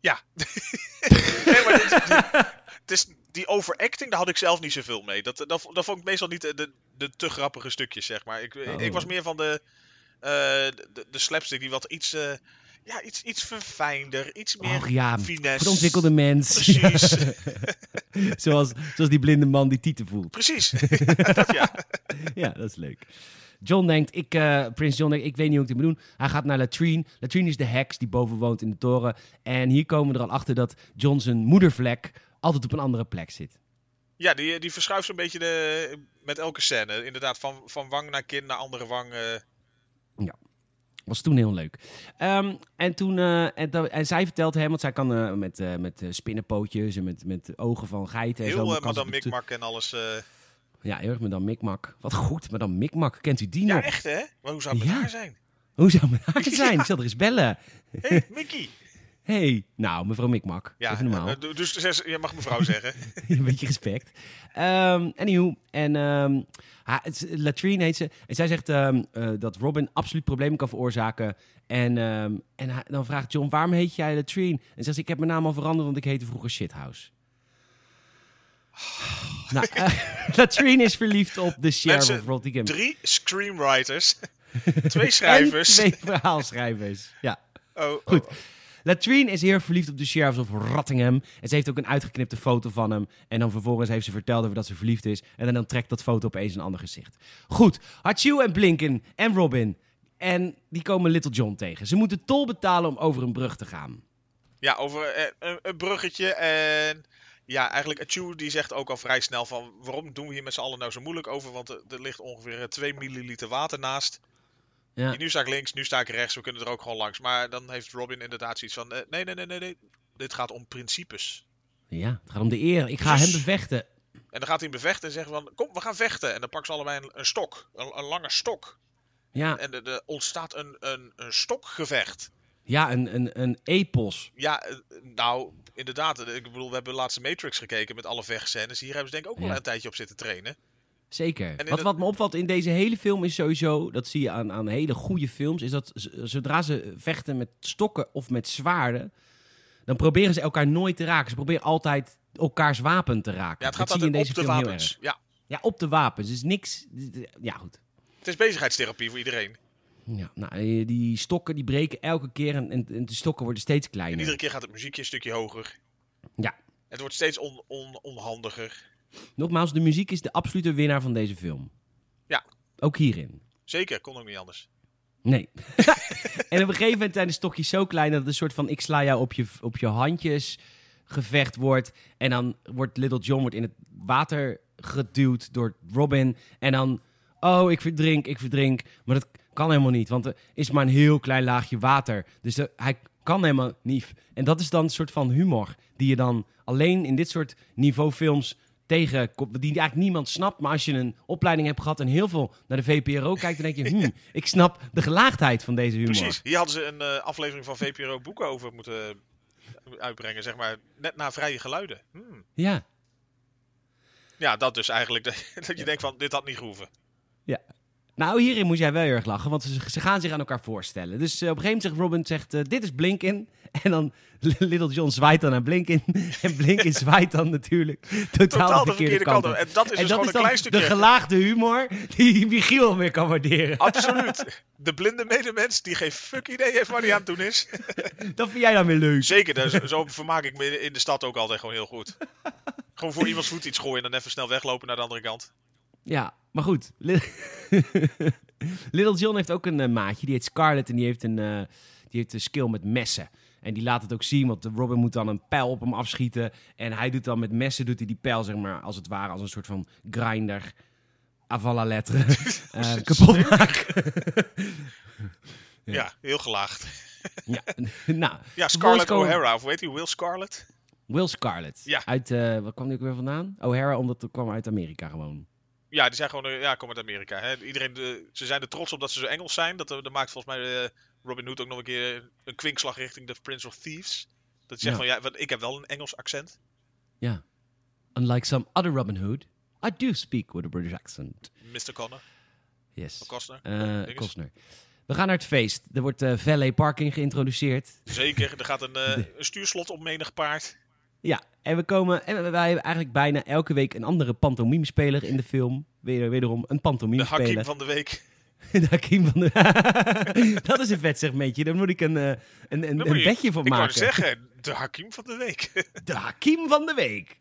Ja. nee, maar dit, is, die overacting, daar had ik zelf niet zoveel mee. Dat, dat, dat vond ik meestal niet de, de, de te grappige stukjes, zeg maar. Ik, Oh. ik was meer van de, de, de slapstick die wat iets, eh, ja, iets, iets verfijnder, iets meer Och ja, finesse. ontwikkelde mens. Precies. zoals, zoals die blinde man die tieten voelt. Precies. Dat, ja. Ja, dat is leuk. John denkt, ik, eh, Prins John denkt, ik weet niet hoe ik dit moet doen. Hij gaat naar Latrine. Latrine is de heks die boven woont in de toren. En hier komen we er al achter dat John zijn moedervlek altijd op een andere plek zit. ja, die, die verschuift zo'n beetje de, met elke scène. Inderdaad, van, van wang naar kin naar andere wang. eh. Was toen heel leuk. Ehm, en, toen, eh, en, dan- en zij vertelt hem, want zij kan eh, met, eh, met spinnenpootjes en met, met ogen van geiten en zo. heel maar de- Mikmak en alles. Ja, heel erg dan Mikmak. Wat goed, maar dan Mikmak. Kent u die Ja, nog? echt hè? Maar hoe zou het met Ja. haar zijn? Hoe zou het met haar zijn? Ik zal er eens bellen. Hé, hey, Mickey. Hey, nou, mevrouw Mikmak. Ja, Even normaal. eh, du- dus zes- je mag mevrouw zeggen. een beetje respect. Anywho, en ehm, ha- Latrine heet ze. En zij zegt ehm, eh, dat Robin absoluut problemen kan veroorzaken. En, en dan vraagt John, waarom heet jij Latrine? En zegt ze, ik heb mijn naam al veranderd, want ik heette vroeger Shithouse. nou, eh, Latrine is verliefd op de sheriff of Rottingham. Drie screenwriters. twee schrijvers. twee verhaalschrijvers. Ja. Oh, oh, Goed. oh. Latrine is erg verliefd op de sheriff of Rottingham. En ze heeft ook een uitgeknipte foto van hem. En dan vervolgens heeft ze verteld over dat ze verliefd is. En dan, trekt dat foto opeens een ander gezicht. Goed. Hachu en Blinken en Robin. En die komen Little John tegen. Ze moeten tol betalen om over een brug te gaan. Ja, over eh, een, bruggetje. En ja, eigenlijk Achu die zegt ook al vrij snel van... Waarom doen we hier met z'n allen nou zo moeilijk over? Want er, er ligt ongeveer eh, 2 milliliter water naast. Ja. Nu sta ik links, nu sta ik rechts. We kunnen er ook gewoon langs. Maar dan heeft Robin inderdaad zoiets van... eh, nee, nee, nee, nee, nee. Dit gaat om principes. Ja, het gaat om de eer. Ik ga Dus- hem bevechten. En dan gaat hij bevechten en zegt van... Kom, we gaan vechten. En dan pakken ze allebei een, een stok. Een, een lange stok. Ja, En er- er ontstaat een, een, een stokgevecht. ja een, een, een epos. Ja, eh, nou, inderdaad. eh, Ik bedoel, we hebben laatst Matrix gekeken met alle vechtscènes. Hier hebben ze denk ik ook wel Ja. een tijdje op zitten trainen. Zeker. Wat, de- wat me opvalt in deze hele film is sowieso, dat zie je aan, aan hele goede films, is dat zodra ze vechten met stokken of met zwaarden, dan proberen ze elkaar nooit te raken. Ze proberen altijd elkaars wapen te raken. Ja, het gaat dat zie je in deze op de film heel wapens. Ja, Ja, op de wapens. Dus niks. Ja, goed. het is bezigheidstherapie voor iedereen. Ja, nou, eh, die stokken die breken elke keer en, en, en de stokken worden steeds En kleiner. iedere keer gaat het muziekje een stukje hoger. Ja. Het wordt steeds on, on, onhandiger. Nogmaals, de muziek is de absolute winnaar van deze film. Ja. Ook hierin. Zeker, kon ook niet anders. Nee. en op een gegeven moment zijn de stokjes zo klein dat het een soort van ik sla jou op je, op je handjes gevecht wordt. En dan wordt Little John wordt in het water geduwd door Robin. En dan, oh, ik verdrink, ik verdrink. Maar dat kan helemaal niet, want er is maar een heel klein laagje water. Dus hij kan helemaal niet. En dat is dan een soort van humor die je dan alleen in dit soort niveaufilms tegenkomt. Die eigenlijk niemand snapt. Maar als je een opleiding hebt gehad en heel veel naar de VPRO kijkt, dan denk je, hmm, ik snap de gelaagdheid van deze humor. Precies. Hier hadden ze een eh, aflevering van VPRO boeken over moeten uitbrengen. Zeg maar, net na vrije geluiden. Hmm. Ja. Ja, dat dus eigenlijk. Dat, dat je denkt van, dit had niet gehoeven. Nou, hierin moet jij wel heel erg lachen, want ze, ze gaan zich aan elkaar voorstellen. Dus eh, op een gegeven moment zegt Robin, zegt, eh, dit is Blinken. En dan Little John zwaait dan naar Blinken. En Blinken zwaait dan natuurlijk totaal, Totaal de verkeerde, kant op. En dat is En dus dat gewoon is een klein stukje. de gelaagde humor die Michiel weer kan waarderen. Absoluut. De blinde medemens die geen fuck idee heeft waar hij aan het doen is. Dat vind jij dan weer leuk. Zeker, dus, zo vermaak ik me in de stad ook altijd gewoon heel goed. Gewoon voor iemands voet iets gooien en dan even snel weglopen naar de andere kant. Ja, maar goed. Li- Little John heeft ook een eh, maatje, die heet Scarlett. En die heeft, een, eh, die heeft een skill met messen. En die laat het ook zien, want Robin moet dan een pijl op hem afschieten. En hij doet dan met messen, doet hij die pijl, zeg maar, als het ware, als een soort van grinder. Avant la lettre. eh, kapot maken. Ja, heel gelaagd. ja, nou, Ja, Scarlett O'Hara, of weet je, Will Scarlett? Will Scarlett. Ja. Uit, waar kwam die ook weer vandaan? O'Hara, omdat het kwam uit Amerika gewoon. Ja, die zijn gewoon, eh, ja, kom uit Amerika. Hè. Iedereen, de, ze zijn er trots op dat ze zo Engels zijn. Dat, eh, dat maakt volgens mij eh, Robin Hood ook nog een keer een kwinkslag richting de Prince of Thieves. Dat zegt Ja. van, ja, want ik heb wel een Engels accent. Ja. Unlike some other Robin Hood, I do speak with a British accent. Mr. Connor, Yes. Costner. Eh. Costner. We gaan naar het feest. Er wordt eh valet parking geïntroduceerd. Zeker, er gaat een, eh, een stuurslot op menig paard. Ja, en we komen. En wij hebben eigenlijk bijna elke week een andere pantomimespeler in de film. Weer, wederom een De Hakim pantomimespeler. van de week. De Hakim van de... dat is een vet segmentje. Daar moet ik een, eh, een, een, een bedje van Ik wou maken. zeggen, de Hakim van de week. De Hakim van de week.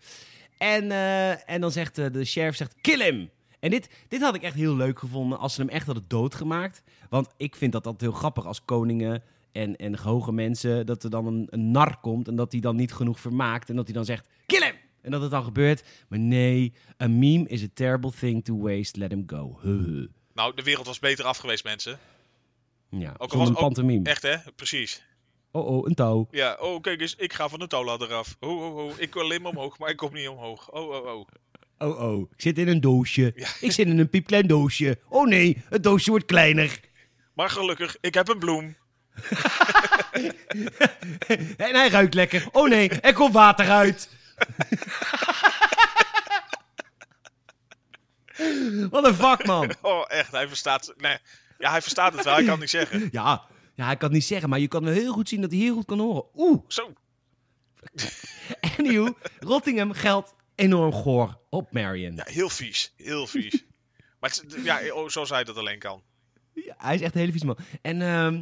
En, eh, en dan zegt eh, de sheriff, zegt, kill him. En dit, dit had ik echt heel leuk gevonden als ze hem echt hadden doodgemaakt. Want ik vind dat altijd heel grappig als koningen en, en hoge mensen... dat er dan een, een nar komt en dat hij dan niet genoeg vermaakt... en dat hij dan zegt, kill him! En dat het dan gebeurt. Maar nee, a meme is a terrible thing to waste. Let him go. Huh. nou, de wereld was beter af geweest, mensen. Ja, Ook al was een pantomime. Echt, hè? Precies. Oh, oh, een touw. Ja, oh, kijk eens, ik ga van de touwladder af. Oh, oh, oh, ik wil alleen maar omhoog, maar ik kom niet omhoog. Oh, oh, oh. Oh, oh, ik zit in een doosje. Ja. Ik zit in een piepklein doosje. Oh nee, het doosje wordt kleiner. Maar gelukkig, ik heb een bloem. En hij ruikt lekker. Oh nee, er komt water uit. Wat een vak, man. Oh, echt, hij verstaat... Nee, ja, hij verstaat het wel, hij kan het niet zeggen. Ja, ja, hij kan het niet zeggen, maar je kan wel heel goed zien dat hij heel goed kan horen. Oeh, Zo, anywho, Rottingham geldt enorm goor op Marion. ja, heel vies. Heel vies. Maar het, ja, oh, zoals hij dat alleen kan. Ja, hij is echt een hele vies man. En, ehm,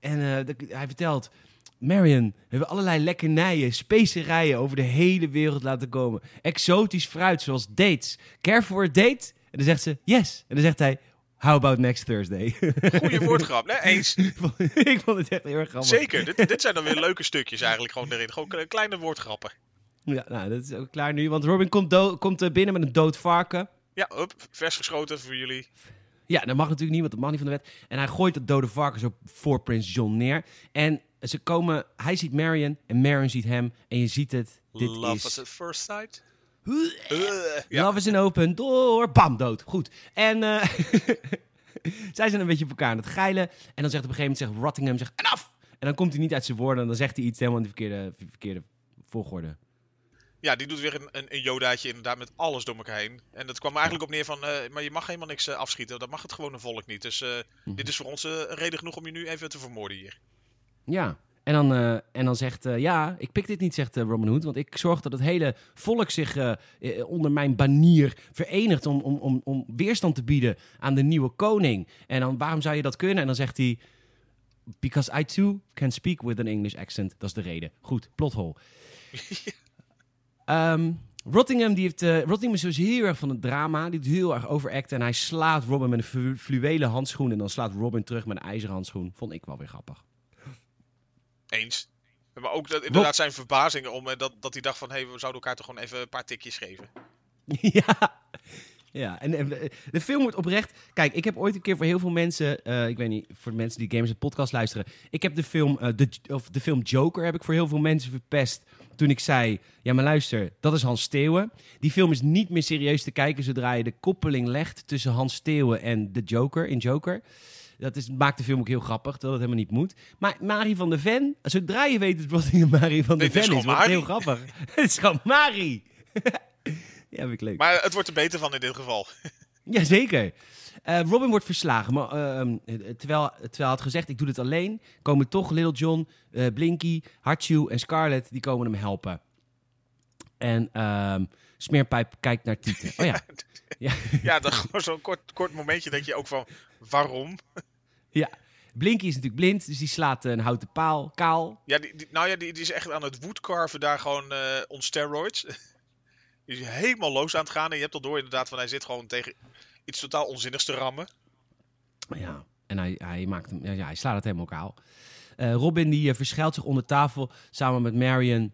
en eh, hij vertelt... Marion, we hebben allerlei lekkernijen, specerijen over de hele wereld laten komen. Exotisch fruit, zoals dates. Care for a date? En dan zegt ze, yes. En dan zegt hij, how about next Thursday? Goeie woordgrap, hè? Eens. ik, vond, het echt heel erg grappig. Zeker, dit, dit zijn dan weer leuke stukjes eigenlijk gewoon erin. Gewoon kle- kleine woordgrappen. Ja, nou, dat is ook klaar nu. Want Robin komt, komt eh, binnen met een dood varken. Ja, hup, vers geschoten voor jullie. Ja, dat mag natuurlijk niet, want dat mag niet van de wet. En hij gooit het dode varken zo voor Prins John neer. En ze komen, hij ziet Marion en Marion ziet hem. En je ziet het, dit Love is... at first sight. Huh, Uh, ja. Love is an open door. Bam, dood. Goed. En eh, zij zijn een beetje op elkaar aan het geilen. En dan zegt op een gegeven moment, zegt Rottingham, zegt, en af! En dan komt hij niet uit zijn woorden. En dan zegt hij iets helemaal in de verkeerde, verkeerde volgorde. Ja, die doet weer een, een, een jodaatje inderdaad met alles door elkaar heen. En dat kwam eigenlijk op neer van, eh, maar je mag helemaal niks eh, afschieten. Dat mag het gewone volk niet. Dus eh, Mhm. dit is voor ons reden genoeg om je nu even te vermoorden hier. Ja. En dan, en dan zegt, ja, ik pik dit niet, zegt Robin Hood. Want ik zorg dat het hele volk zich onder mijn banier verenigt om, om, om, om weerstand te bieden aan de nieuwe koning. En dan, waarom zou je dat kunnen? En dan zegt hij, because I too can speak with an English accent. Dat is de reden. Goed, plothol. Ehm, Rottingham, die heeft, eh, Rottingham is dus heel erg van het drama. Die doet heel erg overacten. En hij slaat Robin met een flu- fluwelen handschoen. En dan slaat Robin terug met een ijzeren handschoen. Vond ik wel weer grappig. Eens. Maar ook dat, inderdaad zijn verbazing om eh, dat, dat hij dacht van, hé, hey, we zouden elkaar toch gewoon even een paar tikjes geven. ja. Ja, en, en, eh, de film wordt oprecht... Kijk, ik heb ooit een keer voor heel veel mensen... eh, ik weet niet, voor de mensen die Gamers het podcast luisteren... Ik heb de film, eh, de, of de film Joker heb ik voor heel veel mensen verpest... toen ik zei... Ja, maar luister, dat is Hans Steeuwen. Die film is niet meer serieus te kijken... zodra je de koppeling legt tussen Hans Steeuwen en de Joker in Joker. Dat is, maakt de film ook heel grappig, terwijl het helemaal niet moet. Maar Marie van der Ven... Zodra je weet dat het Marie van der Nee, Ven is, wordt het heel grappig. het is gewoon Marie. ja, vind ik leuk. Maar het wordt er beter van in dit geval. Jazeker. Eh Robin wordt verslagen, maar ehm, eh, terwijl, terwijl hij had gezegd, ik doe dit alleen, komen toch Little John, eh, Blinky, Hachu en Scarlett, die komen hem helpen. En ehm, Smeerpijp kijkt naar Tieten. Oh ja, ja, Ja, dan gewoon zo'n kort, kort momentje denk je ook van, waarom? ja. Blinky is natuurlijk blind, dus die slaat een houten paal, kaal. Ja, die, die- nou ja, die, die is echt aan het woodcarven daar gewoon eh on steroids. Is helemaal los aan het gaan en je hebt al door inderdaad van, hij zit gewoon tegen iets totaal onzinnigs te rammen. Ja, en hij, hij, maakt hem, ja, hij slaat het helemaal kaal. Eh, Robin die eh, verschuilt zich onder tafel samen met Marion.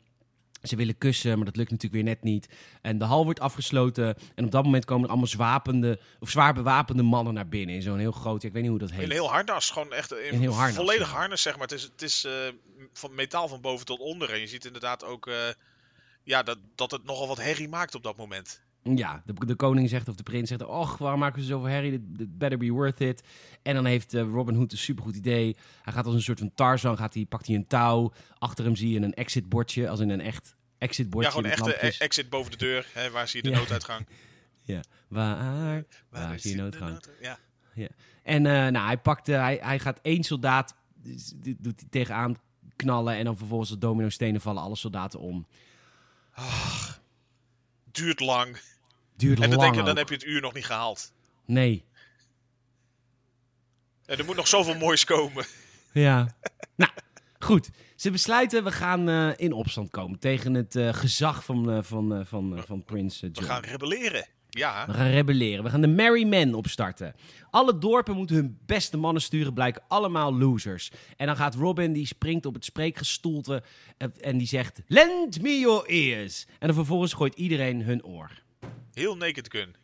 Ze willen kussen, maar dat lukt natuurlijk weer net niet. En de hal wordt afgesloten. En op dat moment komen er allemaal zwapende, of zwaar bewapende mannen naar binnen. In zo'n heel groot, ik weet niet hoe dat heet. Een heel harnas, gewoon echt een, Een heel harnas, volledig ja. harnas zeg maar. Het is, het is eh, van metaal van boven tot onder en je ziet inderdaad ook ja, dat, dat het nogal wat herrie maakt op dat moment. Ja, de, de koning zegt of de prins zegt... Och, waarom maken ze zoveel herrie? Dit better be worth it. En dan heeft eh, Robin Hood een supergoed idee. Hij gaat als een soort van Tarzan, gaat hij, pakt hij een touw. Achter hem zie je een exitbordje, als in een echt exitbordje. ja, gewoon een lampjes. exit boven de deur. Hè, waar zie je de Ja. nooduitgang? Ja, waar, waar zie je noodgang? de Ja. En eh, nou, hij, pakt, eh, hij, hij gaat één soldaat, dus doet hij tegenaan knallen en dan vervolgens de domino stenen vallen alle soldaten om. Duurt lang. Duurt En dan lang denk je, dan ook. heb je het uur nog niet gehaald. Nee. En er moet nog zoveel moois komen. Ja. nou, goed. Ze besluiten, we gaan eh, in opstand komen tegen het eh, gezag van, eh, van, van, van Prins eh, We John. gaan rebelleren. Ja. We gaan rebelleren. We gaan de Merry Men opstarten. Alle dorpen moeten hun beste mannen sturen, blijken allemaal losers. En dan gaat Robin, die springt op het spreekgestoelte en, en die zegt... Lend me your ears. En dan vervolgens gooit iedereen hun oor. Heel naked gun.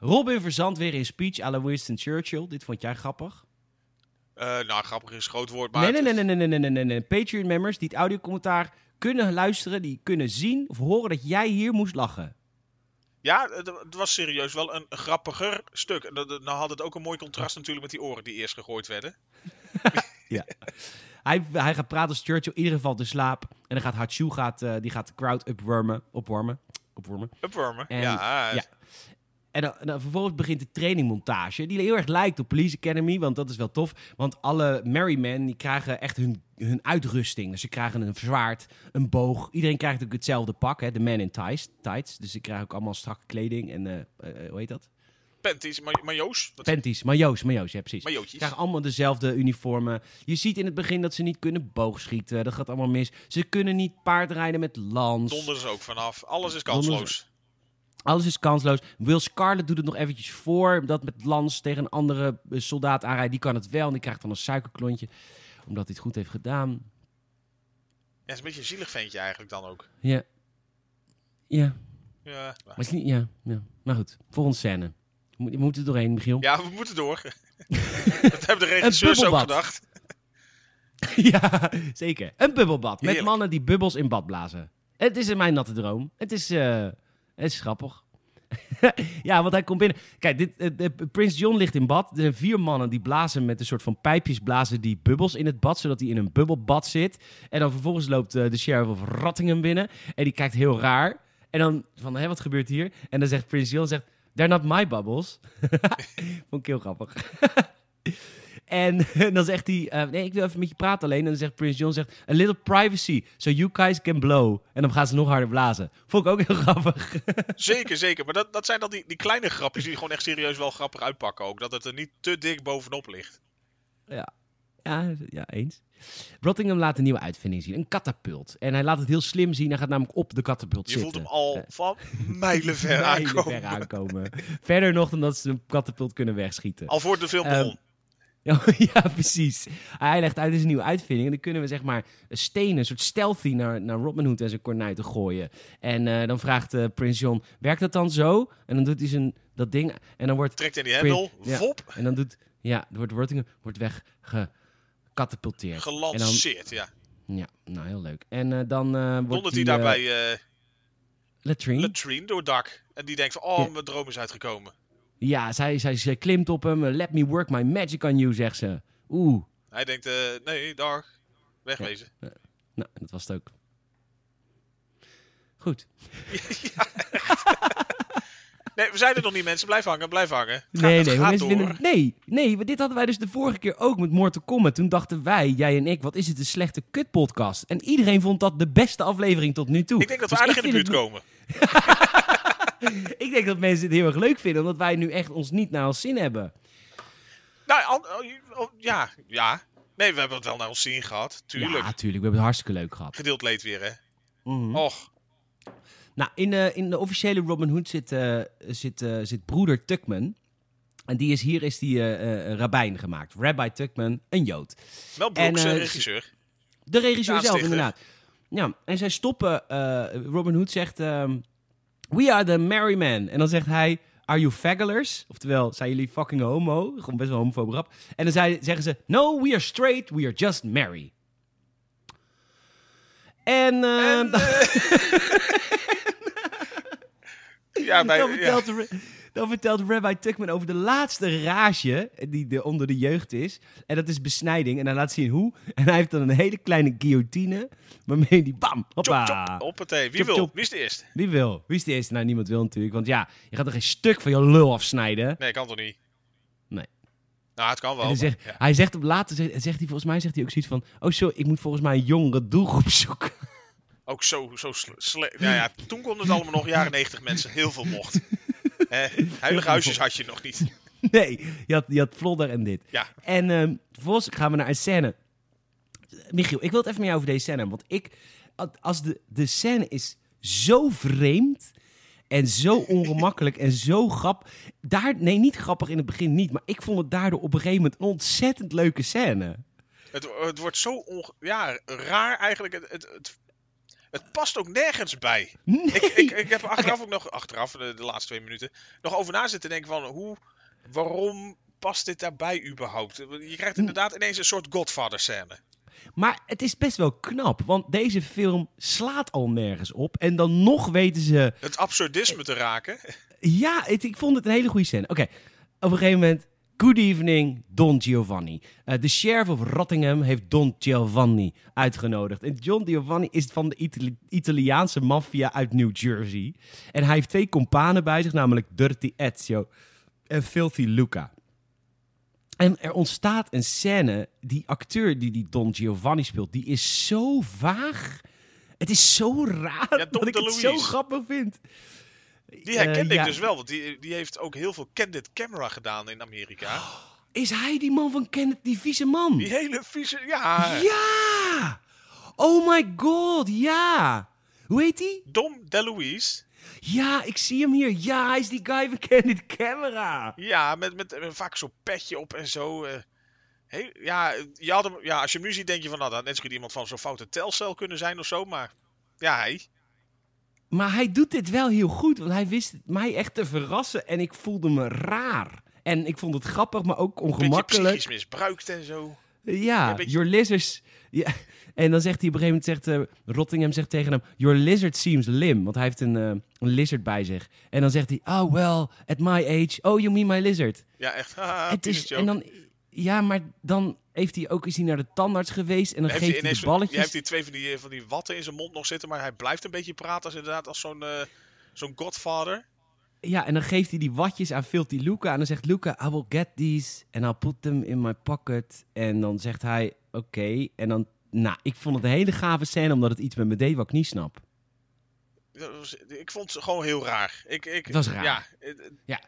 Robin verzandt weer in speech à la Winston Churchill. Dit vond jij grappig? Eh, nou, grappig is een groot woord, maar... Nee, nee, nee, nee, nee, nee, nee, nee, nee. Patreon-members die het audiocommentaar kunnen luisteren, die kunnen zien of horen dat jij hier moest lachen. Ja, het, was serieus wel een grappiger stuk. Nou had het ook een mooi contrast natuurlijk met die oren die eerst gegooid werden. Hij, hij gaat praten als Churchill, iedereen valt in slaap. En dan gaat Hachu gaat, eh, die gaat de crowd opwarmen. opwarmen, opwarmen. Upwormen. En- ja, ja. En dan, en dan vervolgens begint de trainingmontage, die heel erg lijkt op Police Academy, want dat is wel tof. Want alle Merry Men, die krijgen echt hun, hun uitrusting. Dus ze krijgen een zwaard, een boog. Iedereen krijgt ook hetzelfde pak, hè, de men in tights. tights. Dus ze krijgen ook allemaal strakke kleding en, eh, eh, hoe heet dat? panties, ma majo's. Wat- Panties, majo's, majo's, ja precies. Ze Majootjes. krijgen allemaal dezelfde uniformen. Je ziet in het begin dat ze niet kunnen boogschieten. Dat gaat allemaal mis. Ze kunnen niet paardrijden met lans. Donderen ze ook vanaf. Alles is kansloos. Alles is kansloos. Will Scarlet doet het nog eventjes voor. Dat met lans tegen een andere eh, soldaat aanrijdt. Die kan het wel. En die krijgt dan een suikerklontje. Omdat hij het goed heeft gedaan. Ja, het is een beetje een zielig ventje eigenlijk dan ook. Ja. Ja. Ja, maar- is niet, ja, ja. maar goed. Volgende scène. We moeten- doorheen, Michiel. ja we moeten door. dat hebben de regisseurs ook gedacht. Ja, zeker. Een bubbelbad. Met mannen die bubbels in bad blazen. Het is in mijn natte droom. Het is, eh, het is grappig. ja, want hij komt binnen. Kijk, dit, eh, Prins John ligt in bad. Er zijn vier mannen die blazen met een soort van pijpjes blazen die bubbels in het bad, zodat hij in een bubbelbad zit. En dan vervolgens loopt eh, de sheriff of Rottingham binnen en die kijkt heel raar. En dan van, hé, wat gebeurt hier? En dan zegt Prins John, zegt, they're not my bubbles. Vond ik heel grappig. En dan zegt hij, eh, nee, ik wil even met je praten alleen. En dan zegt Prince John, zegt, a little privacy, so you guys can blow. En dan gaan ze nog harder blazen. Vond ik ook heel grappig. Zeker, zeker. Maar dat, dat zijn dan die, die kleine grapjes die gewoon echt serieus wel grappig uitpakken ook. Dat het er niet te dik bovenop ligt. ja. Ja, ja, eens. Rottingham laat een nieuwe uitvinding zien, een katapult. En hij laat het heel slim zien, hij gaat namelijk op de katapult Je zitten. voelt hem al Eh, van mijlenver mijlen aankomen. ver aankomen. Verder nog dan dat ze een katapult kunnen wegschieten. Al voor de film Ehm, begon. Ja, ja, precies. Hij legt uit, dit is een nieuwe uitvinding. En dan kunnen we zeg maar stenen, een soort stealthy naar, naar Robin Hood en zijn kornuiten gooien. En eh, dan vraagt eh, Prins John, werkt dat dan zo? En dan doet hij zijn, dat ding en dan wordt... Trekt in die hendel. Ja. Vop. En dan doet, ja, wordt Rottingham wordt weggecatapulteerd. Gelanceerd, ja. ja, nou heel leuk. En eh, dan wordt Dondert hij daarbij latrine. latrine door het dak. En die denkt van, oh, Ja. mijn droom is uitgekomen. Ja, zij, zij, zij klimt op hem. Let me work my magic on you, zegt ze. Oeh. Hij denkt, eh, nee, dag. Wegwezen. Nou, dat was het ook. Goed. Nee, we zijn er nog niet, mensen. Blijf hangen, blijf hangen. Gaat, Nee, nee, mensen vinden, nee, nee, dit hadden wij dus de vorige keer ook met Mortal Kombat. Toen dachten wij, jij en ik, wat is het een slechte kutpodcast. En iedereen vond dat de beste aflevering tot nu toe. Ik denk dat we Dus aardig in de buurt komen. Ik denk dat mensen het heel erg leuk vinden, omdat wij nu echt ons niet naar ons zin hebben. Nou, al- al- ja, ja. Nee, we hebben het wel naar ons zin gehad. Tuurlijk. Ja, tuurlijk. We hebben het hartstikke leuk gehad. Gedeeld leed weer, hè. Mhm. Och, Nou, in de, in de officiële Robin Hood zit, eh, zit, eh, zit broeder Tuckman. En die is, hier is die rabbijn gemaakt. Rabbi Tuckman, een Jood. Mel Brooks, En, regisseur. De regisseur De zelf, inderdaad. Ja, en zij stoppen. Robin Hood zegt: ehm, We are the merry men. En dan zegt hij: Are you fagglers? Oftewel, zijn jullie fucking homo? Gewoon best wel rap. En dan zei, zeggen ze: No, we are straight, we are just merry. En, En, eh, ja, bij, dan, ja. de, dan vertelt Rabbi Tuckman over de laatste rage die de, onder de jeugd is. En dat is besnijding. En hij laat zien hoe. En hij heeft dan een hele kleine guillotine. Waarmee die bam, Chop, hoppa. chop, hoppatee. Wie Chop, wil? chop. Wie is de eerste? Wie wil? Wie is de eerste? Nou, niemand wil natuurlijk. Want ja, je gaat er geen stuk van je lul afsnijden. Nee, kan toch niet? Nee. Nou, het kan wel. Hij, zegt, ja. hij zegt later, zegt, zegt hij volgens mij zegt hij ook zoiets van... Oh, sorry, ik moet volgens mij een jongere doelgroep zoeken. Ook zo, zo sle- sle- nou ja, toen kon het allemaal nog jaren 90 mensen heel veel mocht. Hè, heilige huisjes had je nog niet. Nee, je had, je had Vlodder en dit. Ja. En ehm vervolgens gaan we naar een scène. Michiel, ik wil het even met jou over deze scène. Want ik, als de, de scène is zo vreemd en zo ongemakkelijk en zo grap. Daar, nee, niet grappig in het begin niet. Maar ik vond het daardoor op een gegeven moment een ontzettend leuke scène. Het, het wordt zo onge- ja, raar eigenlijk. Het, het, het, het past ook nergens bij. Nee. Ik, ik, ik heb er achteraf ook nog, achteraf de, de laatste twee minuten, nog over na zitten denken van hoe, waarom past dit daarbij überhaupt? Je krijgt inderdaad ineens een soort Godfather scène. Maar het is best wel knap, want deze film slaat al nergens op. En dan nog weten ze... Het absurdisme te raken. Ja, het- ik vond het een hele goede scène. Oké, op een gegeven moment... Good evening, Don Giovanni. Eh, de sheriff of Rottingham heeft Don Giovanni uitgenodigd. En John Giovanni is van de Itali- Italiaanse maffia uit New Jersey. En hij heeft twee companen bij zich, namelijk Dirty Ezio en Filthy Luca. En er ontstaat een scène, die acteur die die Don Giovanni speelt, die is zo vaag. Het is zo raar Ja, dat ik het zo grappig vind. Die herkende Eh, ik dus wel, want die, die heeft ook heel veel candid camera gedaan in Amerika. Is hij die man van Kenneth, die vieze man? Die hele vieze, ja, Ja! Oh my god, ja! Hoe heet hij? Dom DeLuise. Ja, ik zie hem hier. Ja, hij is die guy van Candid Camera. Ja, met, met eh, vaak zo'n petje op en zo. eh. Heel- ja, je had hem, ja, als je hem nu ziet, denk je van, nou, dat had net zo iemand van zo'n foute telcel kunnen zijn of zo. Maar ja, hij. Maar hij doet dit wel heel goed, want hij wist mij echt te verrassen en ik voelde me raar. En ik vond het grappig, maar ook beetje ongemakkelijk. psychisch misbruikt en zo. Ja, beetje- your lizards... Ja. En dan zegt hij op een gegeven moment, zegt, eh, Rottingham zegt tegen hem... Your lizard seems lim, want hij heeft een, eh, een lizard bij zich. En dan zegt hij, oh well, at my age, oh you mean my lizard. Ja, echt. het is, en dan, ja, maar dan heeft hij ook hij naar de tandarts geweest en dan heeft geeft hij ineens de balletjes. Hij heeft die twee van die, eh, van die watten in zijn mond nog zitten, maar hij blijft een beetje praten als inderdaad als zo'n eh, zo'n godfather. Ja, en dan geeft hij die watjes aan Filthy Luca. En dan zegt Luca, I will get these and I'll put them in my pocket. En dan zegt hij, oké. En dan, nou, ik vond het een hele gave scène, omdat het iets met me deed wat ik niet snap. Ik vond het gewoon heel raar. Ik, ik, Het was raar. Ja, eh, Ja.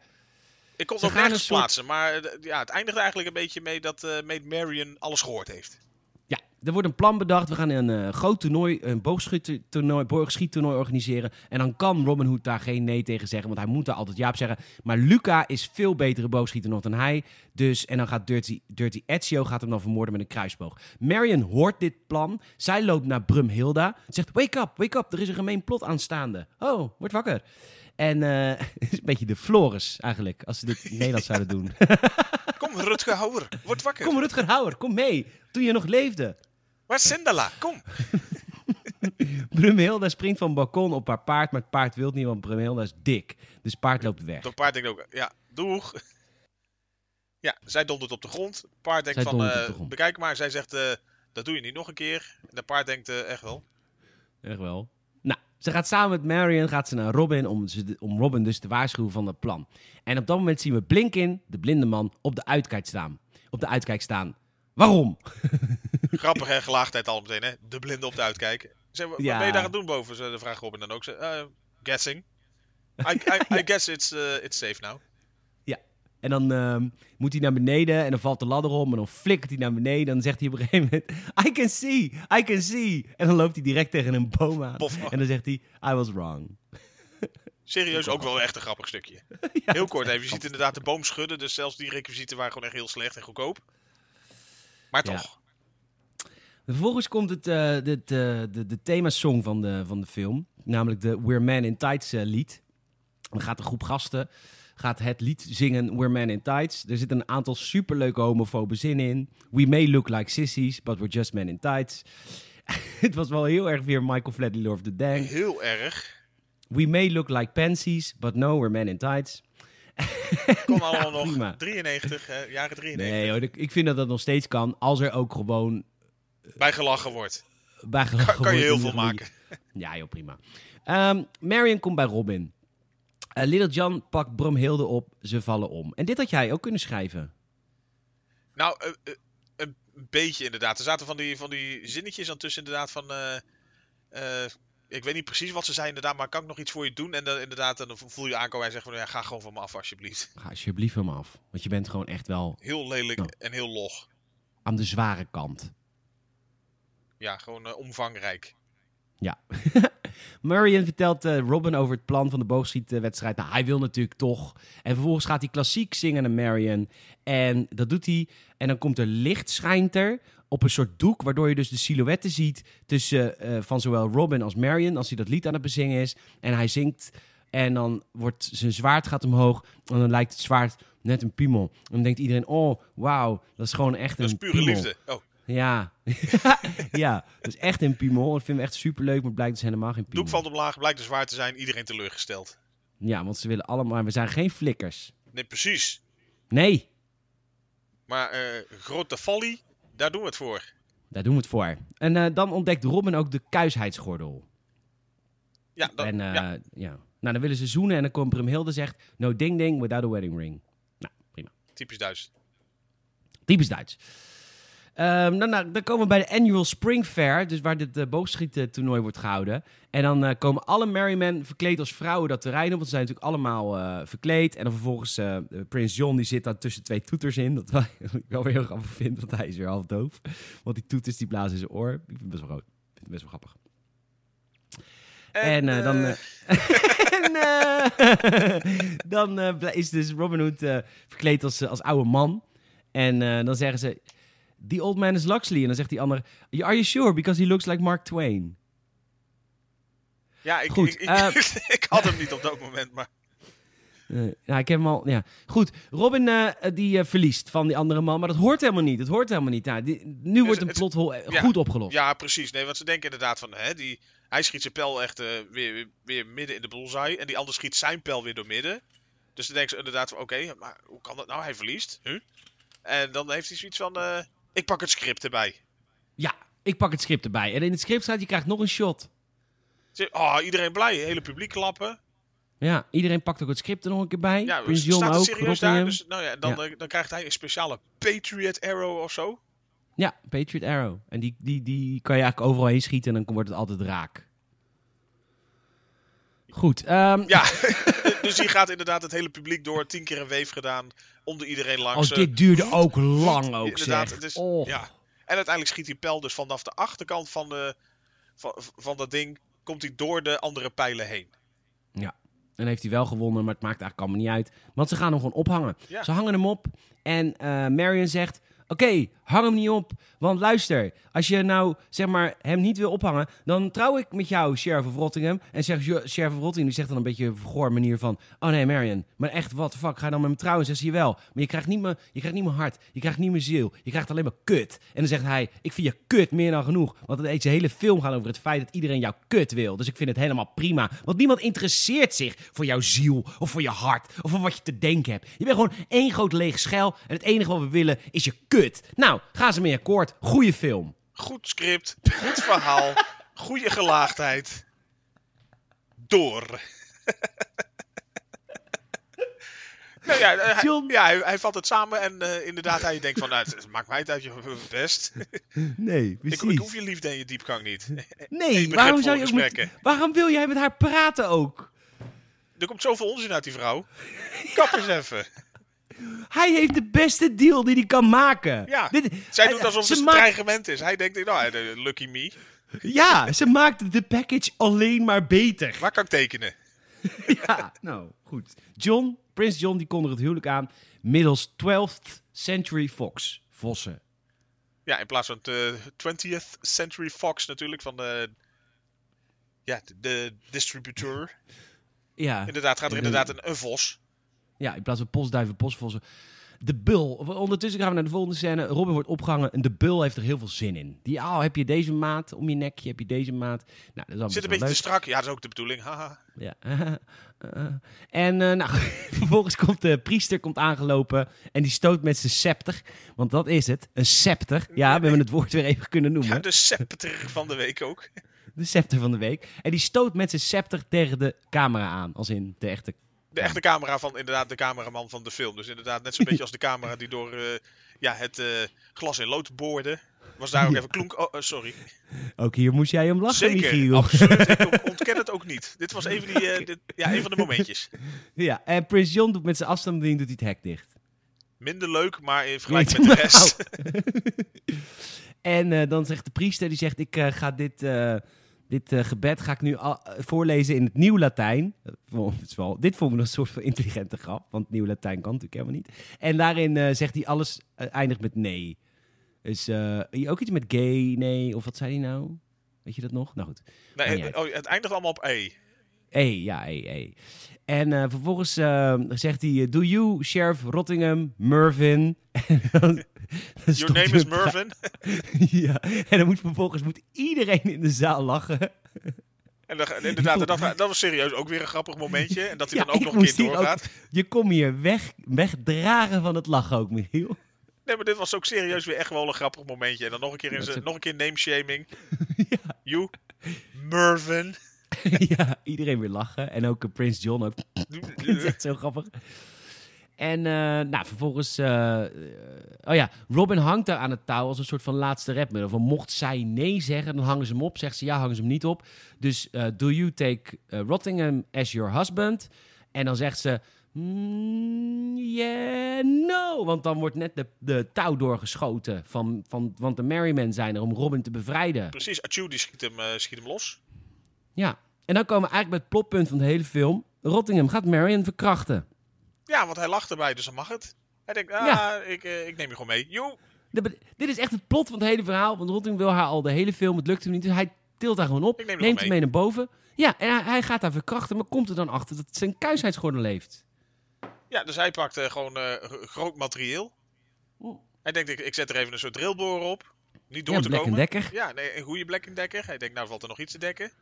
Ik kon het nog gaan nergens soort- plaatsen, maar eh, ja, het eindigde eigenlijk een beetje mee dat eh Maid Marion alles gehoord heeft. Ja, er wordt een plan bedacht. We gaan een eh, groot toernooi, een boogschiettoernooi, boogschiettoernooi organiseren. En dan kan Robin Hood daar geen nee tegen zeggen, want hij moet daar altijd ja op zeggen. Maar Luca is veel betere boogschieter nog dan hij. Dus, en dan gaat Dirty, Dirty Ezio gaat hem dan vermoorden met een kruisboog. Marion hoort dit plan. Zij loopt naar Brumhilda. Zegt, wake up, wake up, er is een gemeen plot aanstaande. Oh, word wakker. En eh het is een beetje de Floris eigenlijk, als ze dit in Nederland zouden doen. Kom, Rutger Hauer, word wakker. Kom Rutger Hauer, kom mee, toen je nog leefde. Waar is Sindala? Kom. Brumhilda springt van het balkon op haar paard, maar het paard wil niet, want Brumhilda is dik. Dus het paard loopt weg. Dat paard denkt ook, ja, doeg. Ja, zij dondert op de grond. Het paard denkt Zij van, eh, de grond. bekijk maar. Zij zegt, eh, dat doe je niet nog een keer. En het paard denkt, eh, echt wel. Echt wel. Ze gaat samen met Marion gaat ze naar Robin om, om Robin dus te waarschuwen van het plan. En op dat moment zien we Blinkin, de blinde man, op de uitkijk staan. Op de uitkijk staan. Waarom? Grappig hè, gelaagdheid al meteen hè. De blinde op de uitkijk. Zeg, wat Ja. ben je daar aan het doen boven? De vraag Robin dan ook. Ze, eh, guessing. I, I, I guess it's, eh, it's safe now. En dan ehm, moet hij naar beneden en dan valt de ladder om en dan flikkert hij naar beneden. Dan zegt hij op een gegeven moment, I can see, I can see. En dan loopt hij direct tegen een boom aan. En dan zegt hij, I was wrong. Serieus, ook wel echt een grappig stukje. Ja, Heel kort even. Je ziet inderdaad de boom schudden. Dus zelfs die requisieten waren gewoon echt heel slecht en goedkoop. Maar Ja. toch. Vervolgens komt het, eh, de, de, de, de themasong van de, van de film. Namelijk de We're Man in Tights eh, lied. Dan gaat een groep gasten gaat het lied zingen We're Man in Tights. Er zitten een aantal superleuke homofobe zinnen in. We may look like sissies, but we're just men in tights. het was wel heel erg weer Michael Flatley of the Dang. Heel erg. We may look like pansies, but no, we're men in tights. Kon allemaal nog. prima. 93, hè, jaren 93. Nee hoor, ik vind dat dat nog steeds kan. Als er ook gewoon Bij gelachen wordt. bij Kan, gelachen kan je wordt heel veel maken. Ja, joh, prima. Ehm, Marion komt bij Robin. Eh, Little John pakt Brumhilde op, ze vallen om. En dit had jij ook kunnen schrijven. Nou, eh, eh, een beetje inderdaad. Er zaten van die, van die zinnetjes aan tussen inderdaad van... ik weet niet precies wat ze zei inderdaad, maar kan ik nog iets voor je doen? En dan inderdaad, dan voel je aankomen. Hij zegt van, ja, ga gewoon van me af alsjeblieft. Ga alsjeblieft van me af. Want je bent gewoon echt wel Heel lelijk en heel log. aan de zware kant. Ja, gewoon omvangrijk. Ja. Marion vertelt eh, Robin over het plan van de boogschietwedstrijd. Nou, hij wil natuurlijk toch. En vervolgens gaat hij klassiek zingen naar Marion. En dat doet hij. En dan komt er licht schijnt er op een soort doek, waardoor je dus de silhouetten ziet tussen eh, van zowel Robin als Marion, als hij dat lied aan het bezingen is. En hij zingt en dan wordt zijn zwaard gaat omhoog en dan lijkt het zwaard net een piemel. En dan denkt iedereen, oh, wauw, dat is gewoon echt Dat is een pure piemel. liefde. Oh, Ja. ja, dat is echt een piemel. Dat vinden we echt superleuk, maar het blijkt dus helemaal geen piemel. doek valt omlaag, blijkt dus zwaar te zijn. Iedereen teleurgesteld. Ja, want ze willen allemaal... We zijn geen flikkers. Nee, precies. Nee, Maar eh grote folly, daar doen we het voor. daar doen we het voor. En eh, dan ontdekt Robin ook de kuisheidsgordel. Ja, dan, en eh, ja, ja. Nou, dan willen ze zoenen en dan komt Brumhilde zegt... No ding ding without a wedding ring. Nou, prima. typisch Duits. Typisch Duits. Ehm, dan, nou, dan komen we bij de Annual Spring Fair, dus waar dit uh, boogschiettoernooi wordt gehouden. En dan eh, komen alle Merrymen verkleed als vrouwen dat terrein op, want ze zijn natuurlijk allemaal eh, verkleed. En dan vervolgens Prins John, die zit daar tussen twee toeters in, dat ik wel weer heel grappig vind, want hij is weer half doof. Want die toeters die blazen in zijn oor. Ik vind het best wel, groot. Ik vind het best wel grappig. En, dan, en, dan is dus Robin Hood verkleed als, als oude man. En dan zeggen ze, the old man is Luxley. En dan zegt die andere, are you sure? Because he looks like Mark Twain. ja, ik, goed, ik, ik, eh, ik had hem niet op dat moment, maar Eh, ja, ik heb hem al, ja. Goed, Robin eh, die verliest van die andere man, maar dat hoort helemaal niet. Dat hoort helemaal niet. Nou, die- nu wordt een eh, ja, goed opgelost. ja, precies. Nee, want ze denken inderdaad van, hè, die, hij schiet zijn pijl echt weer, weer, weer midden in de bullseye. En die ander schiet zijn pijl weer door midden. Dus dan denken ze inderdaad van, oké, maar hoe kan dat nou? Hij verliest. Huh? En dan heeft hij zoiets van, ik pak het script erbij. Ja, ik pak het script erbij. En in het script staat, je krijgt nog een shot. Oh, iedereen blij, hele publiek klappen. Ja, iedereen pakt ook het script er nog een keer bij. Ja, Prins John staat ook, serieus daar? Dus, nou ja, dan, Ja. eh, dan krijgt hij een speciale Patriot Arrow of zo. Ja, Patriot Arrow. En die, die, die kan je eigenlijk overal heen schieten en dan wordt het altijd raak. Goed, ehm, Ja, dus die gaat inderdaad het hele publiek door. Tien keer een weef gedaan. Onder iedereen langs. oh, eh, dit duurde ook lang ook, Inderdaad, zeg. het is, Oh. ja. En uiteindelijk schiet die pijl dus vanaf de achterkant van, de, van, van dat ding. Komt hij door de andere pijlen heen. Ja. En heeft hij wel gewonnen, maar het maakt eigenlijk allemaal niet uit. Want ze gaan hem gewoon ophangen. Ja. Ze hangen hem op en eh Marion zegt... Oké, hang hem niet op. Want luister, als je nou zeg maar hem niet wil ophangen... dan trouw ik met jou, Sheriff of Rottingham. En zegt Jo- Sheriff of Rottingham, die zegt dan een beetje een vergoor manier van... Oh nee, Marion, maar echt, what the fuck, ga je dan met me trouwen? Zegt ze, wel. Maar je krijgt, niet meer, je krijgt niet mijn hart, je krijgt niet mijn ziel. Je krijgt alleen maar kut. En dan zegt hij, ik vind je kut meer dan genoeg. Want het deze hele film gaat over het feit dat iedereen jou kut wil. Dus ik vind het helemaal prima. Want niemand interesseert zich voor jouw ziel of voor je hart of voor wat je te denken hebt. Je bent gewoon één groot leeg schel en het enige wat we willen is je kut. Nou, gaan ze mee akkoord. Goeie film. Goed script, goed verhaal, goede gelaagdheid. Door. nou ja, eh, hij, ja hij, hij vat het samen en eh, inderdaad, hij denkt van, nou, het maakt mij het uit je best. Nee, ik, ik hoef je liefde en je diepgang niet. Nee, waarom zou je ook met. Waarom wil jij met haar praten ook? Er komt zoveel onzin uit die vrouw. Kap eens even. Hij heeft de beste deal die hij kan maken. Ja, Dit- Zij doet alsof ze het een maakt- dreigement is. Hij denkt, nou, eh, lucky me. Ja, ze maakt de package alleen maar beter. Waar kan ik tekenen? Ja, nou, goed. John, Prins John, die kondigt het huwelijk aan middels 12th Century Fox. Vossen. Ja, in plaats van de 20th Century Fox natuurlijk, van de, ja, de, de distributeur. Ja, Inderdaad, gaat er inderdaad een, een vos. Ja, in plaats van postduiven, postvossen. De bul. Ondertussen gaan we naar de volgende scène. Robin wordt opgehangen en de bul heeft er heel veel zin in. Die, oh, heb je deze maat om je nekje? Heb je deze maat? Nou, dat is Zit een beetje te strak. Ja, dat is ook de bedoeling. Haha. Ja. Eh, en eh, nou, vervolgens komt de priester komt aangelopen en die stoot met zijn scepter. Want dat is het, een scepter. Ja, we hebben het woord weer even kunnen noemen. Ja, de scepter van de week ook. De scepter van de week. En die stoot met zijn scepter tegen de camera aan. Als in de echte... De echte camera van inderdaad de cameraman van de film. Dus inderdaad net zo'n beetje als de camera die door eh, ja, het eh, glas in lood boorde. Was daar ook even klonk. Oh, eh, sorry. Ook hier moest jij om lachen, Zeker, Michiel. absoluut. Ik on- ontken het ook niet. Dit was even die, eh, dit, ja, een van de momentjes. ja, en Prins John doet met zijn afstandsbediening doet hij het hek dicht. Minder leuk, maar in vergelijking met de rest. en dan zegt de priester, die zegt, ik ga dit, dit eh, gebed ga ik nu al- eh, voorlezen in het Nieuw Latijn. Is wel, dit vond ik nog een soort van intelligente grap, want Nieuw Latijn kan natuurlijk helemaal niet. En daarin eh, zegt hij alles eh, eindigt met nee. Dus eh, ook iets met gay, nee, of wat zei hij nou? Weet je dat nog? Nou goed. Nee, het- oh, het eindigt allemaal op E. E, ja, E, E. En eh, vervolgens eh, zegt hij, eh, do you, Sheriff Rottingham, dan Your name is Mervyn. ja, en dan moet vervolgens moet iedereen in de zaal lachen. En dan, inderdaad, dat, dat was serieus ook weer een grappig momentje. En dat hij Ja, dan ook nog een keer ook- doorgaat. Je kon hier weg, wegdragen van het lachen ook, Michiel. Nee, maar dit was ook serieus weer echt wel een grappig momentje. En dan nog een keer, in zijn- nog een keer name shaming. You, Mervyn. ja, iedereen weer lachen. En ook eh, Prins John ook. Dat is echt zo grappig. En eh, nou, vervolgens... eh, oh ja, Robin hangt daar aan het touw als een soort van laatste redmiddel. Van mocht zij nee zeggen, dan hangen ze hem op. Zegt ze ja, hangen ze hem niet op. Dus do you take Rottingham as your husband? En dan zegt ze... "Mm, yeah, no. Want dan wordt net de, de touw doorgeschoten. Van, van, want de Merrymen zijn er om Robin te bevrijden. Precies, Achu die schiet hem, schiet hem los. Ja. En dan komen we eigenlijk bij het plotpunt van de hele film. Rottingham gaat Marion verkrachten. Ja, want hij lacht erbij, dus dan mag het. Hij denkt, ah, Ja. ik, eh, ik neem je gewoon mee. Joe. Dit is echt het plot van het hele verhaal. Want Rottingham wil haar al de hele film. Het lukt hem niet. Dus hij tilt haar gewoon op. Neem neemt hem mee naar boven. Ja, en hij, hij gaat haar verkrachten. Maar komt er dan achter dat zijn kuisheidsgordel leeft. Ja, dus hij pakt eh, gewoon eh, groot materieel. Hij denkt, ik, ik zet er even een soort drillboor op. Niet door Ja, te komen. Ja, nee, een goede Black Decker. Hij denkt, nou valt er nog iets te dekken.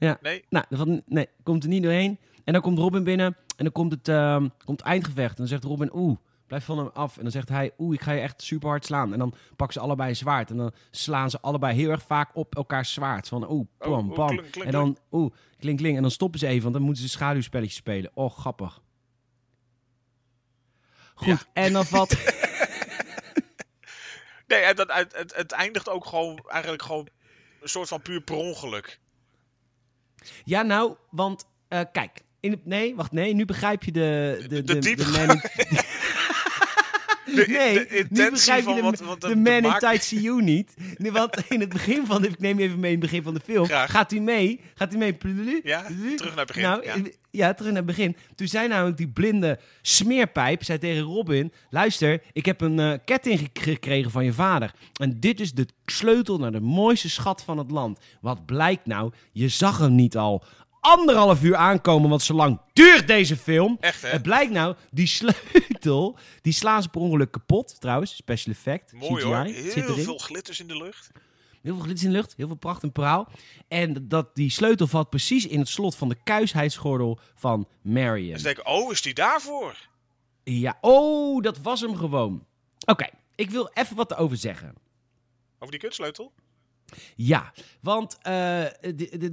Ja. Nee, Nou, valt- nee, komt er niet doorheen. En dan komt Robin binnen. En dan komt het, ehm, komt het eindgevecht. En dan zegt Robin, oeh, blijf van hem af. En dan zegt hij, oeh, ik ga je echt super hard slaan. En dan pakken ze allebei een zwaard. En dan slaan ze allebei heel erg vaak op elkaars zwaard. Van, oeh, pam, oeh, pam. klink, klink, en dan, oeh, klink, klink. En dan stoppen ze even, want dan moeten ze schaduwspelletjes spelen. Oh, grappig. Goed, Ja. en dan valt... nee en dat, het, het, het eindigt ook gewoon, eigenlijk gewoon een soort van puur per ongeluk. Ja, nou, want, eh, kijk. In nee, wacht, nee, nu begrijp je de... De, De de, de. De, Nee, de nu begrijp je de, wat, wat de man in tight CU niet. Nee, want in het begin van, ik neem je even mee in het begin van de film. Graag. Gaat hij mee? Gaat hij mee? Ja, terug naar het begin, Nou, ja. ja. terug naar het begin. Toen zei namelijk die blinde smeerpijp, zei tegen Robin, luister, ik heb een eh, ketting gek- gekregen van je vader. En dit is de sleutel naar de mooiste schat van het land. Wat blijkt nou? Je zag hem niet al anderhalf uur aankomen, want zo lang duurt deze film. Echt, hè? Het blijkt nou, die sleutel, die slaan ze per ongeluk kapot. Trouwens, special effect, Mooi CGI, hoor. Heel veel glitters in de lucht. Heel veel glitters in de lucht, heel veel pracht en praal. En dat die sleutel valt precies in het slot van de kuisheidsgordel van Marion. Dus denken, oh, is die daarvoor? Ja, oh, dat was hem gewoon. Oké, ik wil even wat erover zeggen. Over die kutsleutel? Ja, want eh,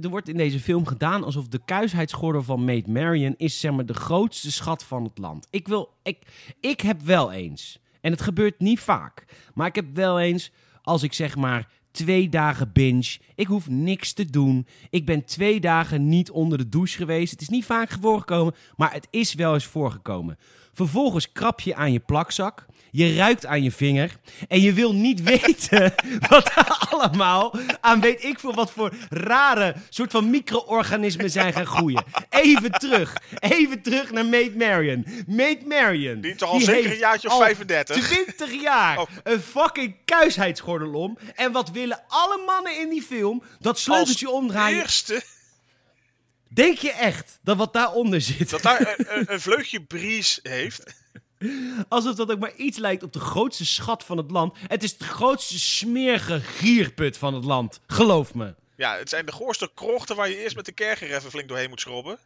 er wordt in deze film gedaan alsof de kuisheidsgordel van Maid Marian is zeg maar de grootste schat van het land. Ik wil, ik, ik heb wel eens, en het gebeurt niet vaak, maar ik heb wel eens als ik zeg maar twee dagen binge, ik hoef niks te doen, ik ben twee dagen niet onder de douche geweest. Het is niet vaak voorgekomen, maar het is wel eens voorgekomen. Vervolgens krap je aan je plakzak. Je ruikt aan je vinger. En je wil niet weten wat er allemaal aan weet ik veel wat voor rare soort van micro-organismen zijn gaan groeien. Even terug. Even terug naar Maid Marian. Maid Marian. Die al zeker heeft een jaartje of al 35? 20 jaar. Oh. Een fucking kuisheidsgordel om. En wat willen alle mannen in die film? Dat sleuteltje omdraaien. Eerste, Denk je echt dat wat daaronder zit? dat daar een, een, vleugje bries heeft. Alsof dat ook maar iets lijkt op de grootste schat van het land. Het is de grootste smerige gierput van het land. Geloof me. Ja, het zijn de goorste krochten waar je eerst met de kerker even flink doorheen moet schrobben.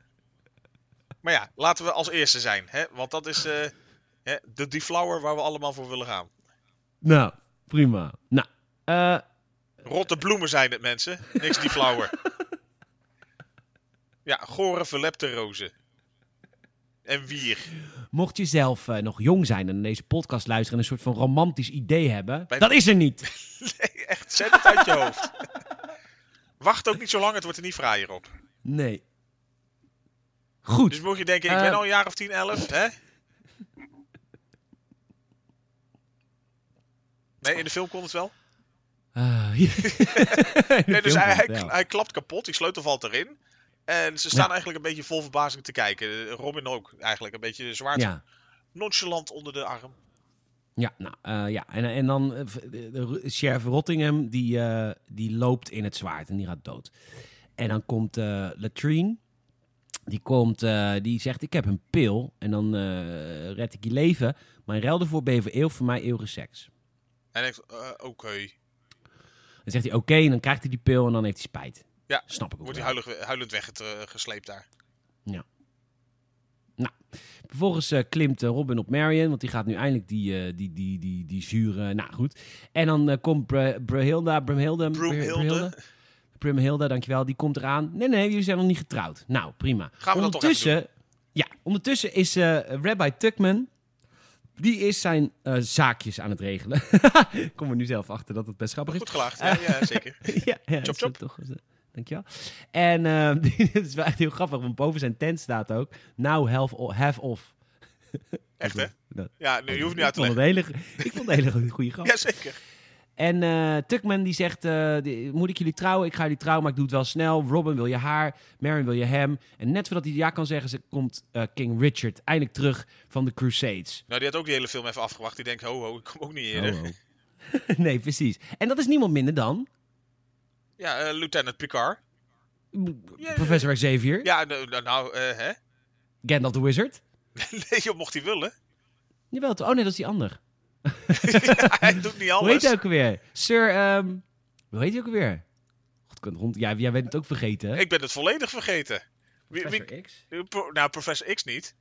Maar ja, laten we als eerste zijn. Hè? Want dat is eh, hè, de deflower waar we allemaal voor willen gaan. Nou, prima. Nou, eh, Rotte bloemen zijn het, mensen. Niks deflower. Ja, gore verlepte rozen. En wier. Mocht je zelf eh, nog jong zijn en deze podcast luisteren en een soort van romantisch idee hebben, Bij- dat is er niet. Nee, echt, zet het uit je hoofd. Wacht ook niet zo lang, het wordt er niet fraaier op. Nee. Goed. Dus mocht je denken, ik Eh. ben al een jaar of 10, 11, hè? Nee, in de film kon het wel. De Nee, dus hij, hij klapt kapot, die sleutel valt erin. En ze staan Ja. eigenlijk een beetje vol verbazing te kijken. Robin ook eigenlijk, een beetje zwaar Ja. nonchalant onder de arm. Ja, nou, eh, ja. En, en dan de, de sheriff Rottingham, die, eh, die loopt in het zwaard en die gaat dood. En dan komt Latrine, die, komt, die zegt, ik heb een pil en dan red ik je leven. Maar in ruil daarvoor ben je voor eeuwig voor mij eeuwige seks. En hij eh, oké. Dan zegt hij oké en dan krijgt hij die pil en dan heeft hij spijt. Ja, Snap ik ook Wordt hij huilend, huilend weggesleept daar. Vervolgens eh, klimt eh, Robin op Marion, want die gaat nu eindelijk die, eh, die, die, die, die zure... Nou, goed. En dan komt Br Brumhilda... Br- Broomhilde. Brunhilde? Brumhilda, dankjewel. Die komt eraan. Nee, nee, jullie zijn nog niet getrouwd. Nou, prima. Gaan we dat toch ondertussen, Ja, ondertussen is Rabbi Tuckman... Die is zijn zaakjes aan het regelen. Kom er nu zelf achter dat het best grappig is. Goed gelaagd, ja, ja zeker. ja, ja Chop, dat is chop. Toch, dankjewel. En eh dit is wel echt heel grappig, want boven zijn tent staat ook... Now have, o- have off. Echt, hè? Dat- Ja, nu, je hoeft niet uit te ik vond leggen. hele, ik vond het een hele goede- grap. Jazeker. En eh Tuckman die zegt, eh, die- moet ik jullie trouwen? Ik ga jullie trouwen, maar ik doe het wel snel. Robin wil je haar, Marion wil je hem. En net voordat hij ja kan zeggen, ze komt eh, King Richard eindelijk terug van de Crusades. Nou, die had ook die hele film even afgewacht. Die denkt, ho, ho, ik kom ook niet eerder. Nee, precies. En dat is niemand minder dan Ja, eh, Lieutenant Picard. Ja, Professor Xavier, Ja, nou, nou, nou, eh, hè? Gandalf the Wizard. Nee, joh, mocht hij willen. Jawel, oh nee, dat is die ander. hij doet niet Hoe heet alles. hij ook alweer? Sir, ehm, hoe heet hij ook alweer? God, rond, ja, jij bent het ook vergeten, hè? Ik ben het volledig vergeten. Wie, wie, Professor X? eh, pro- nou, Professor X niet.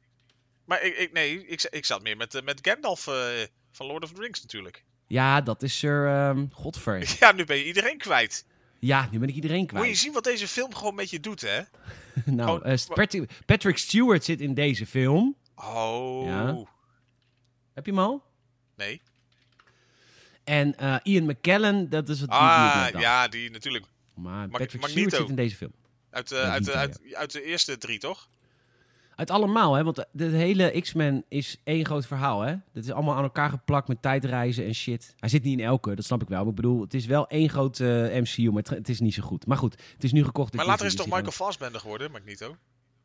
Maar ik, ik, nee, ik, ik zat meer met, met Gandalf van Lord of the Rings natuurlijk. Ja, dat is Sir ehm Godfrey. Ja, nu ben je iedereen kwijt. Ja, nu ben ik iedereen Moet je kwijt. zien wat deze film gewoon met je doet, hè? nou, eh, Patrick, Stewart zit in deze film. Oh. Ja. Heb je hem al? Nee. En eh, Ian McKellen, dat is die ik Ah, ja, die natuurlijk. Maar Mag- Patrick Magneto. Stewart zit in deze film. Uit, Ja, uit, uit, uit de eerste drie, toch? Uit allemaal, hè? Want de hele X-Men is één groot verhaal, hè? Dat is allemaal aan elkaar geplakt met tijdreizen en shit. Hij zit niet in elke, dat snap ik wel. Maar ik bedoel, het is wel één groot eh, MCU, maar het, het is niet zo goed. Maar goed, het is nu gekocht. Maar later is het toch dus Michael Fassbender geworden, Magneto?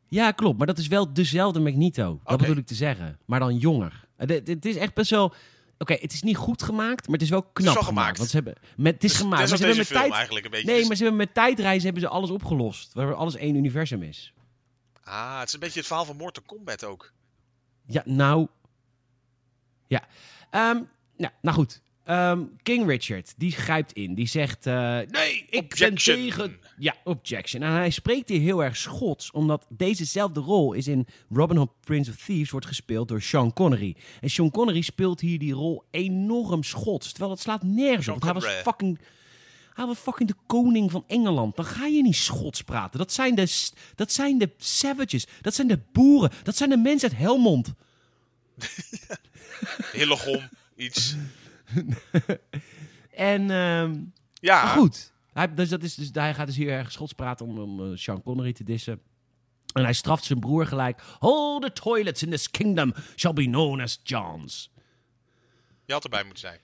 Ja, klopt. Maar dat is wel dezelfde Magneto. Dat bedoel ik te zeggen. Maar dan jonger. Het, het- het is echt best wel... Oké, het is niet goed gemaakt, maar het is wel knap wel gemaakt. gemaakt. Want ze hebben, met, het is Dus- gemaakt. dus maar ze hebben met film tijd... eigenlijk een beetje... Nee, is- maar ze hebben met tijdreizen hebben ze alles opgelost. Waar alles één universum is. Ah, het is een beetje het verhaal van Mortal Kombat ook. Ja, nou. Ja. Ehm, nou, nou goed. Ehm, King Richard, die grijpt in. Die zegt: eh, Nee, ik Objection. ben tegen. Ja, objection. En hij spreekt hier heel erg Schots, omdat dezezelfde rol is in Robin Hood Prince of Thieves wordt gespeeld door Sean Connery. En Sean Connery speelt hier die rol enorm Schots. Terwijl dat slaat nergens Sean op. Hij was fucking. Hij was fucking de koning van Engeland. Dan ga je niet Schots praten. Dat zijn de, dat zijn de savages. Dat zijn de boeren. Dat zijn de mensen uit Helmond. Hillegom, iets. En ehm, Ja, goed. Hij, dus dat is, dus, hij gaat dus hier erg Schots praten om, om eh, Sean Connery te dissen. En hij straft zijn broer gelijk. All the toilets in this kingdom shall be known as John's. je had erbij moeten zijn.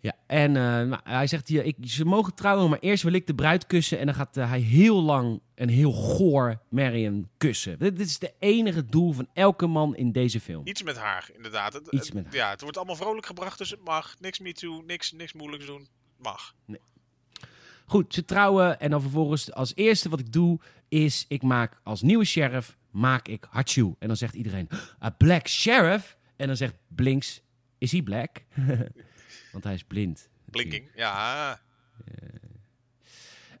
Ja, en eh, nou, hij zegt hier, ik, ze mogen trouwen, maar eerst wil ik de bruid kussen. En dan gaat eh, hij heel lang en heel goor Marion kussen. Dit, dit is de enige doel van elke man in deze film. Iets met haar, inderdaad. Het, Iets met haar. Ja, het wordt allemaal vrolijk gebracht, dus het mag. Niks me too, niks, niks moeilijks doen. Mag. Goed, ze trouwen en dan vervolgens als eerste wat ik doe is ik maak als nieuwe sheriff maak ik Hachu. En dan zegt iedereen, a black sheriff? En dan zegt Blinks, is hij black? Want hij is blind. Blinking. Ja.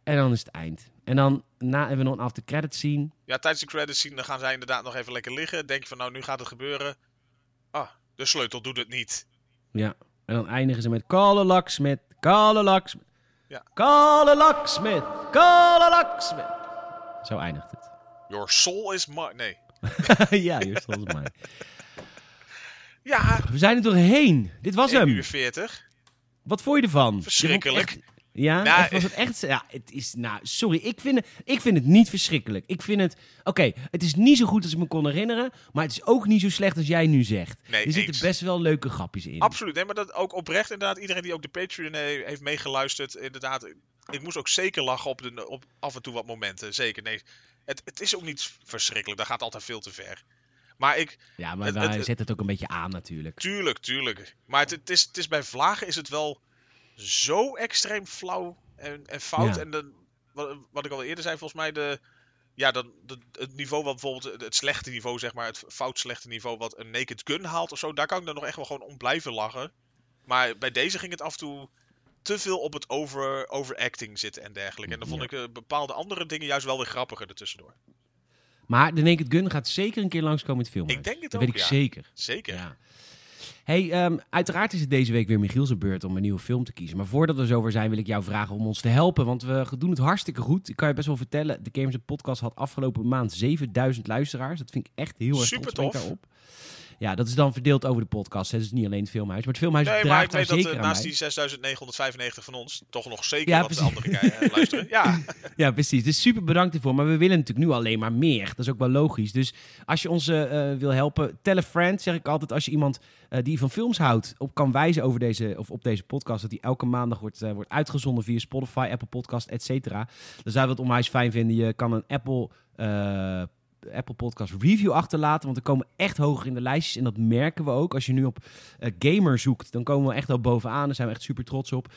En dan is het eind. En dan na, hebben we nog een after credit scene. ja, tijdens de credits zien, dan gaan zij inderdaad nog even lekker liggen. Denk je van, nou, nu gaat het gebeuren. Ah, de sleutel doet het niet. Ja. En dan eindigen ze met locksmith, call a locksmith. Ja. Locksmith, call a locksmith. Zo eindigt het. Your soul is mine. Nee. ja, hier stond het maar. Ja, We zijn er doorheen. Dit was 1 hem. uur 40. Wat vond je ervan? Verschrikkelijk. Je vond echt- ja, Nou, echt, was het echt... Ja, het is... Nou, sorry. Ik vind het, ik vind het niet verschrikkelijk. Ik vind het... Oké, het is niet zo goed als ik me kon herinneren. Maar het is ook niet zo slecht als jij nu zegt. Nee, er zitten eens. best wel leuke grapjes in. Absoluut. Nee, maar dat ook oprecht inderdaad. Iedereen die ook de Patreon eh, heeft meegeluisterd. Inderdaad, ik moest ook zeker lachen op, de, op af en toe wat momenten. Zeker. Nee, het, het is ook niet verschrikkelijk. Dat gaat altijd veel te ver. Maar ik, Ja, maar Het- wij het- zetten het ook een beetje aan natuurlijk. tuurlijk, tuurlijk. Maar het, het, is, het is bij vlagen is het wel zo extreem flauw en, en fout. Ja. En wat, wat ik al eerder zei, volgens mij de, ja, dan de, het niveau wat bijvoorbeeld het, slechte niveau, zeg maar, het fout slechte niveau wat een Naked Gun haalt of zo, daar kan ik dan nog echt wel gewoon om blijven lachen. Maar bij deze ging het af en toe te veel op het over, overacting zitten en dergelijke. En dan vond Ja. ik eh, bepaalde andere dingen juist wel weer grappiger ertussendoor. Maar de Naked Gun gaat zeker een keer langskomen in het film. Ik denk het Dat ook, weet ik ja. zeker. Zeker. Ja. Hey, ehm, uiteraard is het deze week weer Michiel zijn beurt om een nieuwe film te kiezen. Maar voordat we zover zijn, wil ik jou vragen om ons te helpen. Want we doen het hartstikke goed. Ik kan je best wel vertellen, de Gamers Podcast had afgelopen maand 7000 luisteraars. Dat vind ik echt heel erg Super tof. daarop. Ja, dat is dan verdeeld over de podcast. Hè. Dus niet alleen het filmhuis. Maar het filmhuis Nee, maar draagt ik daar weet dat zeker eh, naast die 6995 van ons toch nog zeker Ja, wat precies. andere eh, luisteren. Ja, Ja, precies. Dus super bedankt ervoor. Maar we willen natuurlijk nu alleen maar meer. Dat is ook wel logisch. Dus als je ons eh, wil helpen, tell a friend, zeg ik altijd. Als je iemand die van films houdt, op kan wijzen over deze, of op deze podcast. Dat die elke maandag wordt, wordt uitgezonden via Spotify, Apple Podcast, et cetera. Dan zouden we het onwijs fijn vinden. Je kan een Apple... eh, Apple Podcast review achterlaten. Want we komen echt hoger in de lijstjes. En dat merken we ook. Als je nu op eh, gamer zoekt, dan komen we echt al bovenaan. Daar zijn we echt super trots op.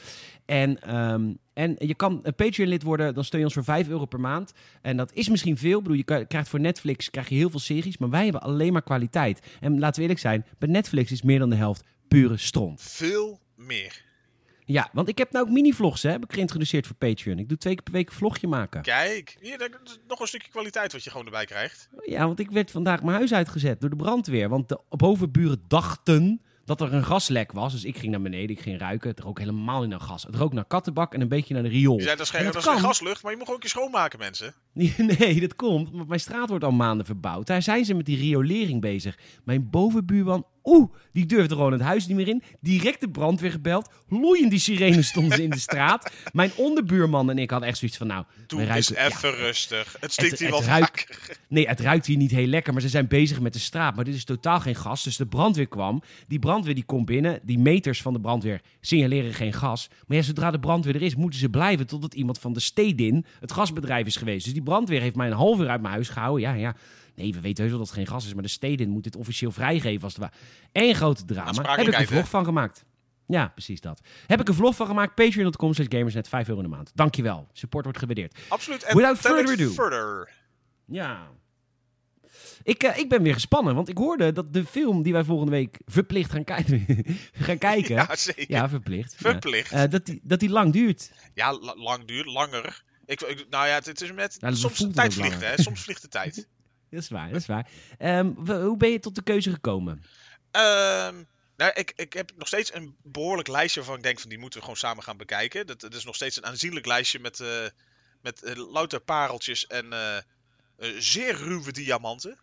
En, ehm, en je kan een Patreon-lid worden. Dan steun je ons voor 5 euro per maand. En dat is misschien veel. Ik bedoel, je krijgt voor Netflix krijg je heel veel series. Maar wij hebben alleen maar kwaliteit. En laten we eerlijk zijn. Bij Netflix is meer dan de helft pure stront. veel meer. Ja, want ik heb nou ook mini-vlogs, hè. Heb ik geïntroduceerd voor Patreon. Ik doe twee keer per week een vlogje maken. Kijk, hier nog een stukje kwaliteit wat je gewoon erbij krijgt. Ja, want ik werd vandaag mijn huis uitgezet door de brandweer. Want de bovenburen dachten dat er een gaslek was. Dus ik ging naar beneden, ik ging ruiken. Het rook helemaal niet naar gas. Het rook naar kattenbak en een beetje naar de riool. Je zei dat is geen, En dat dat is geen kan. gaslucht, maar je moet gewoon een keer schoonmaken, mensen. Nee, dat komt. Want mijn straat wordt al maanden verbouwd. Daar zijn ze met die riolering bezig. Mijn bovenbuurman, oeh, die durfde gewoon het huis niet meer in. Direct de brandweer gebeld. Loeiend die sirenes stonden ze in de straat. Mijn onderbuurman en ik hadden echt zoiets van, nou, Doe ja, even rustig. Het stinkt Het- hier wel. Nee, het ruikt hier niet heel lekker, maar ze zijn bezig met de straat. Maar dit is totaal geen gas. Dus de brandweer kwam. Die brandweer die komt binnen. Die meters van de brandweer signaleren geen gas. Maar ja, zodra de brandweer er is, moeten ze blijven totdat iemand van de Stedin, het gasbedrijf, is geweest. Dus die brandweer heeft mij een half uur uit mijn huis gehouden. Ja, ja. Nee, we weten heus wel dat het geen gas is, maar de Stedin moet dit officieel vrijgeven als het ware. Eén grote drama. Heb ik een vlog van gemaakt. Ja, precies dat. Heb ik een vlog van gemaakt. Patreon.com slash gamersnet. 5 euro in de maand. Dankjewel. Support wordt gewaardeerd. Absoluut. En Without further ado. further. Ja. Ik, eh, ik ben weer gespannen, want ik hoorde dat de film die wij volgende week verplicht gaan, kijken, gaan kijken. Ja, zeker. Ja, verplicht. ja. Verplicht. Eh, dat, die, dat die lang duurt. Ja, la- lang duurt, langer. Ik, ik- nou ja, het, is met... Nou, soms de tijd vliegt, hè. Soms vliegt de tijd. Dat is waar, dat is waar. Ehm, hoe ben je tot de keuze gekomen? Ehm, nou, ik, ik heb nog steeds een behoorlijk lijstje waarvan ik denk van die moeten we gewoon samen gaan bekijken. Dat, dat is nog steeds een aanzienlijk lijstje met, eh, met eh, louter pareltjes en eh, zeer ruwe diamanten.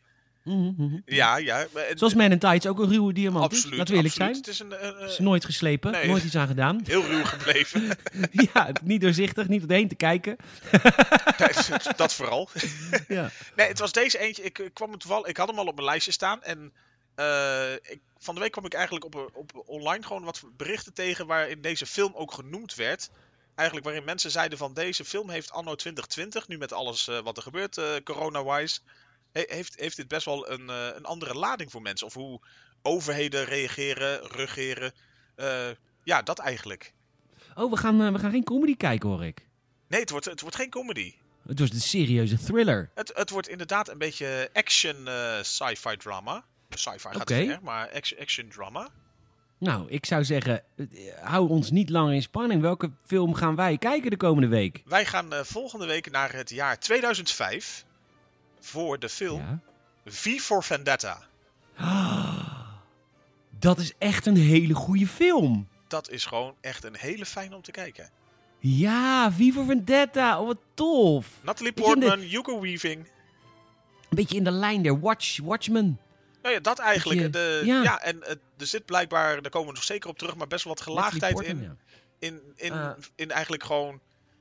Mhm, mhm. Ja, ja. en- Zoals Man in Tights ook een ruwe diamant absoluut. is. Laten we eerlijk absoluut. zijn. Het is een, Is nooit geslepen, Nee. nooit iets aan gedaan. heel ruw gebleven. ja, niet doorzichtig, niet doorheen te kijken. dat vooral. Ja. Nee, het was deze eentje. Ik, ik kwam toevallig. Ik had hem al op mijn lijstje staan. En eh, ik, van de week kwam ik eigenlijk op, op online gewoon wat berichten tegen. waarin deze film ook genoemd werd. Eigenlijk waarin mensen zeiden van deze film heeft anno 2020. nu met alles eh, wat er gebeurt, eh corona-wise. he- heeft, heeft dit best wel een, eh, een andere lading voor mensen. Of hoe overheden reageren, regeren. Eh, ja, dat eigenlijk. Oh, we gaan, eh, we gaan geen comedy kijken, hoor ik. Nee, het wordt, het wordt geen comedy. Het was de serieuze thriller. Het, het wordt inderdaad een beetje action eh, sci-fi drama. Sci-fi gaat het ver, maar action, drama. Nou, ik zou zeggen, eh, hou ons niet langer in spanning. Welke film gaan wij kijken de komende week? Wij gaan eh, volgende week naar het jaar 2005 voor de film Ja. V for Vendetta. Dat is echt een hele goede film. Dat is gewoon echt een hele fijne om te kijken. Ja, Viva Vendetta. Oh, wat tof. Natalie de- Portman, Hugo Weaving. Een beetje in de lijn der Watch, Watchmen. Nou ja, dat eigenlijk. je- de, ja. ja. en het- er zit blijkbaar, daar komen we nog zeker op terug, maar best wel wat gelaagdheid in. Portman, In, in, Eh. in eigenlijk gewoon,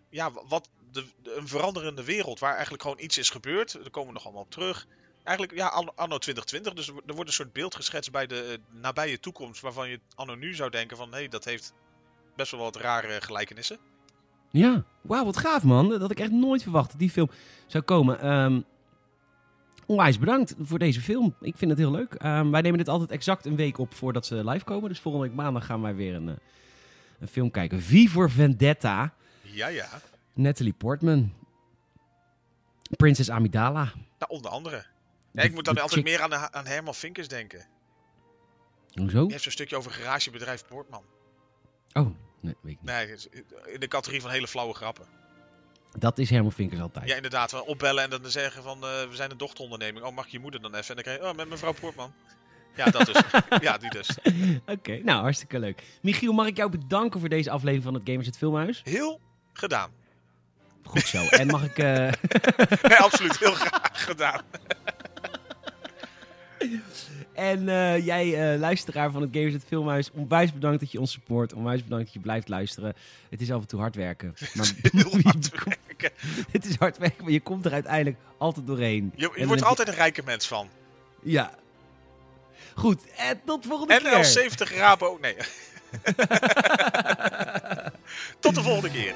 ja, wat de, de- een veranderende wereld waar eigenlijk gewoon iets is gebeurd. Daar komen we nog allemaal op terug. Eigenlijk, ja, anno, anno 2020. Dus er wo- wordt een soort beeld geschetst bij de eh, nabije toekomst. Waarvan je anno nu zou denken van, hé, hey, dat heeft best wel wat rare gelijkenissen. Ja, wauw, wat gaaf man. Dat had ik echt nooit verwacht dat die film zou komen. Ehm onwijs bedankt voor deze film. Ik vind het heel leuk. Ehm, wij nemen dit altijd exact een week op voordat ze live komen. Dus volgende week maandag gaan wij weer een, eh, een film kijken. V voor Vendetta. Ja, ja. Natalie Portman. Prinses Amidala. Nou, onder andere. Ik moet dan altijd meer aan, de- aan Herman Vinkers denken. Hoezo? Die heeft zo'n stukje over garagebedrijf Poortman. Oh, nee, weet ik niet. Nee, in de categorie van hele flauwe grappen. Dat is Herman Vinkers altijd. Ja, inderdaad. wel Opbellen en dan zeggen van, eh, we zijn een dochteronderneming. Oh, mag je moeder dan even? En dan krijg je, oh, met mevrouw Poortman. Ja, dat dus. ja, die dus. Oké, nou hartstikke leuk. Michiel, mag ik jou bedanken voor deze aflevering van het Gamers het Filmhuis? Heel gedaan. Goed zo. En mag ik... eh, Nee, absoluut. Heel graag gedaan. En eh, jij, eh, luisteraar van het Gamers het Filmhuis, onwijs bedankt dat je ons support. Onwijs bedankt dat je blijft luisteren. Het is af en toe hard werken. Maar Heel hard komt- werken. het is hard werken, maar je komt er uiteindelijk altijd doorheen. Je, wordt er altijd een rijke mens van. Ja. Goed, en tot volgende En keer. L70 Rabo. Nee. Tot de volgende keer.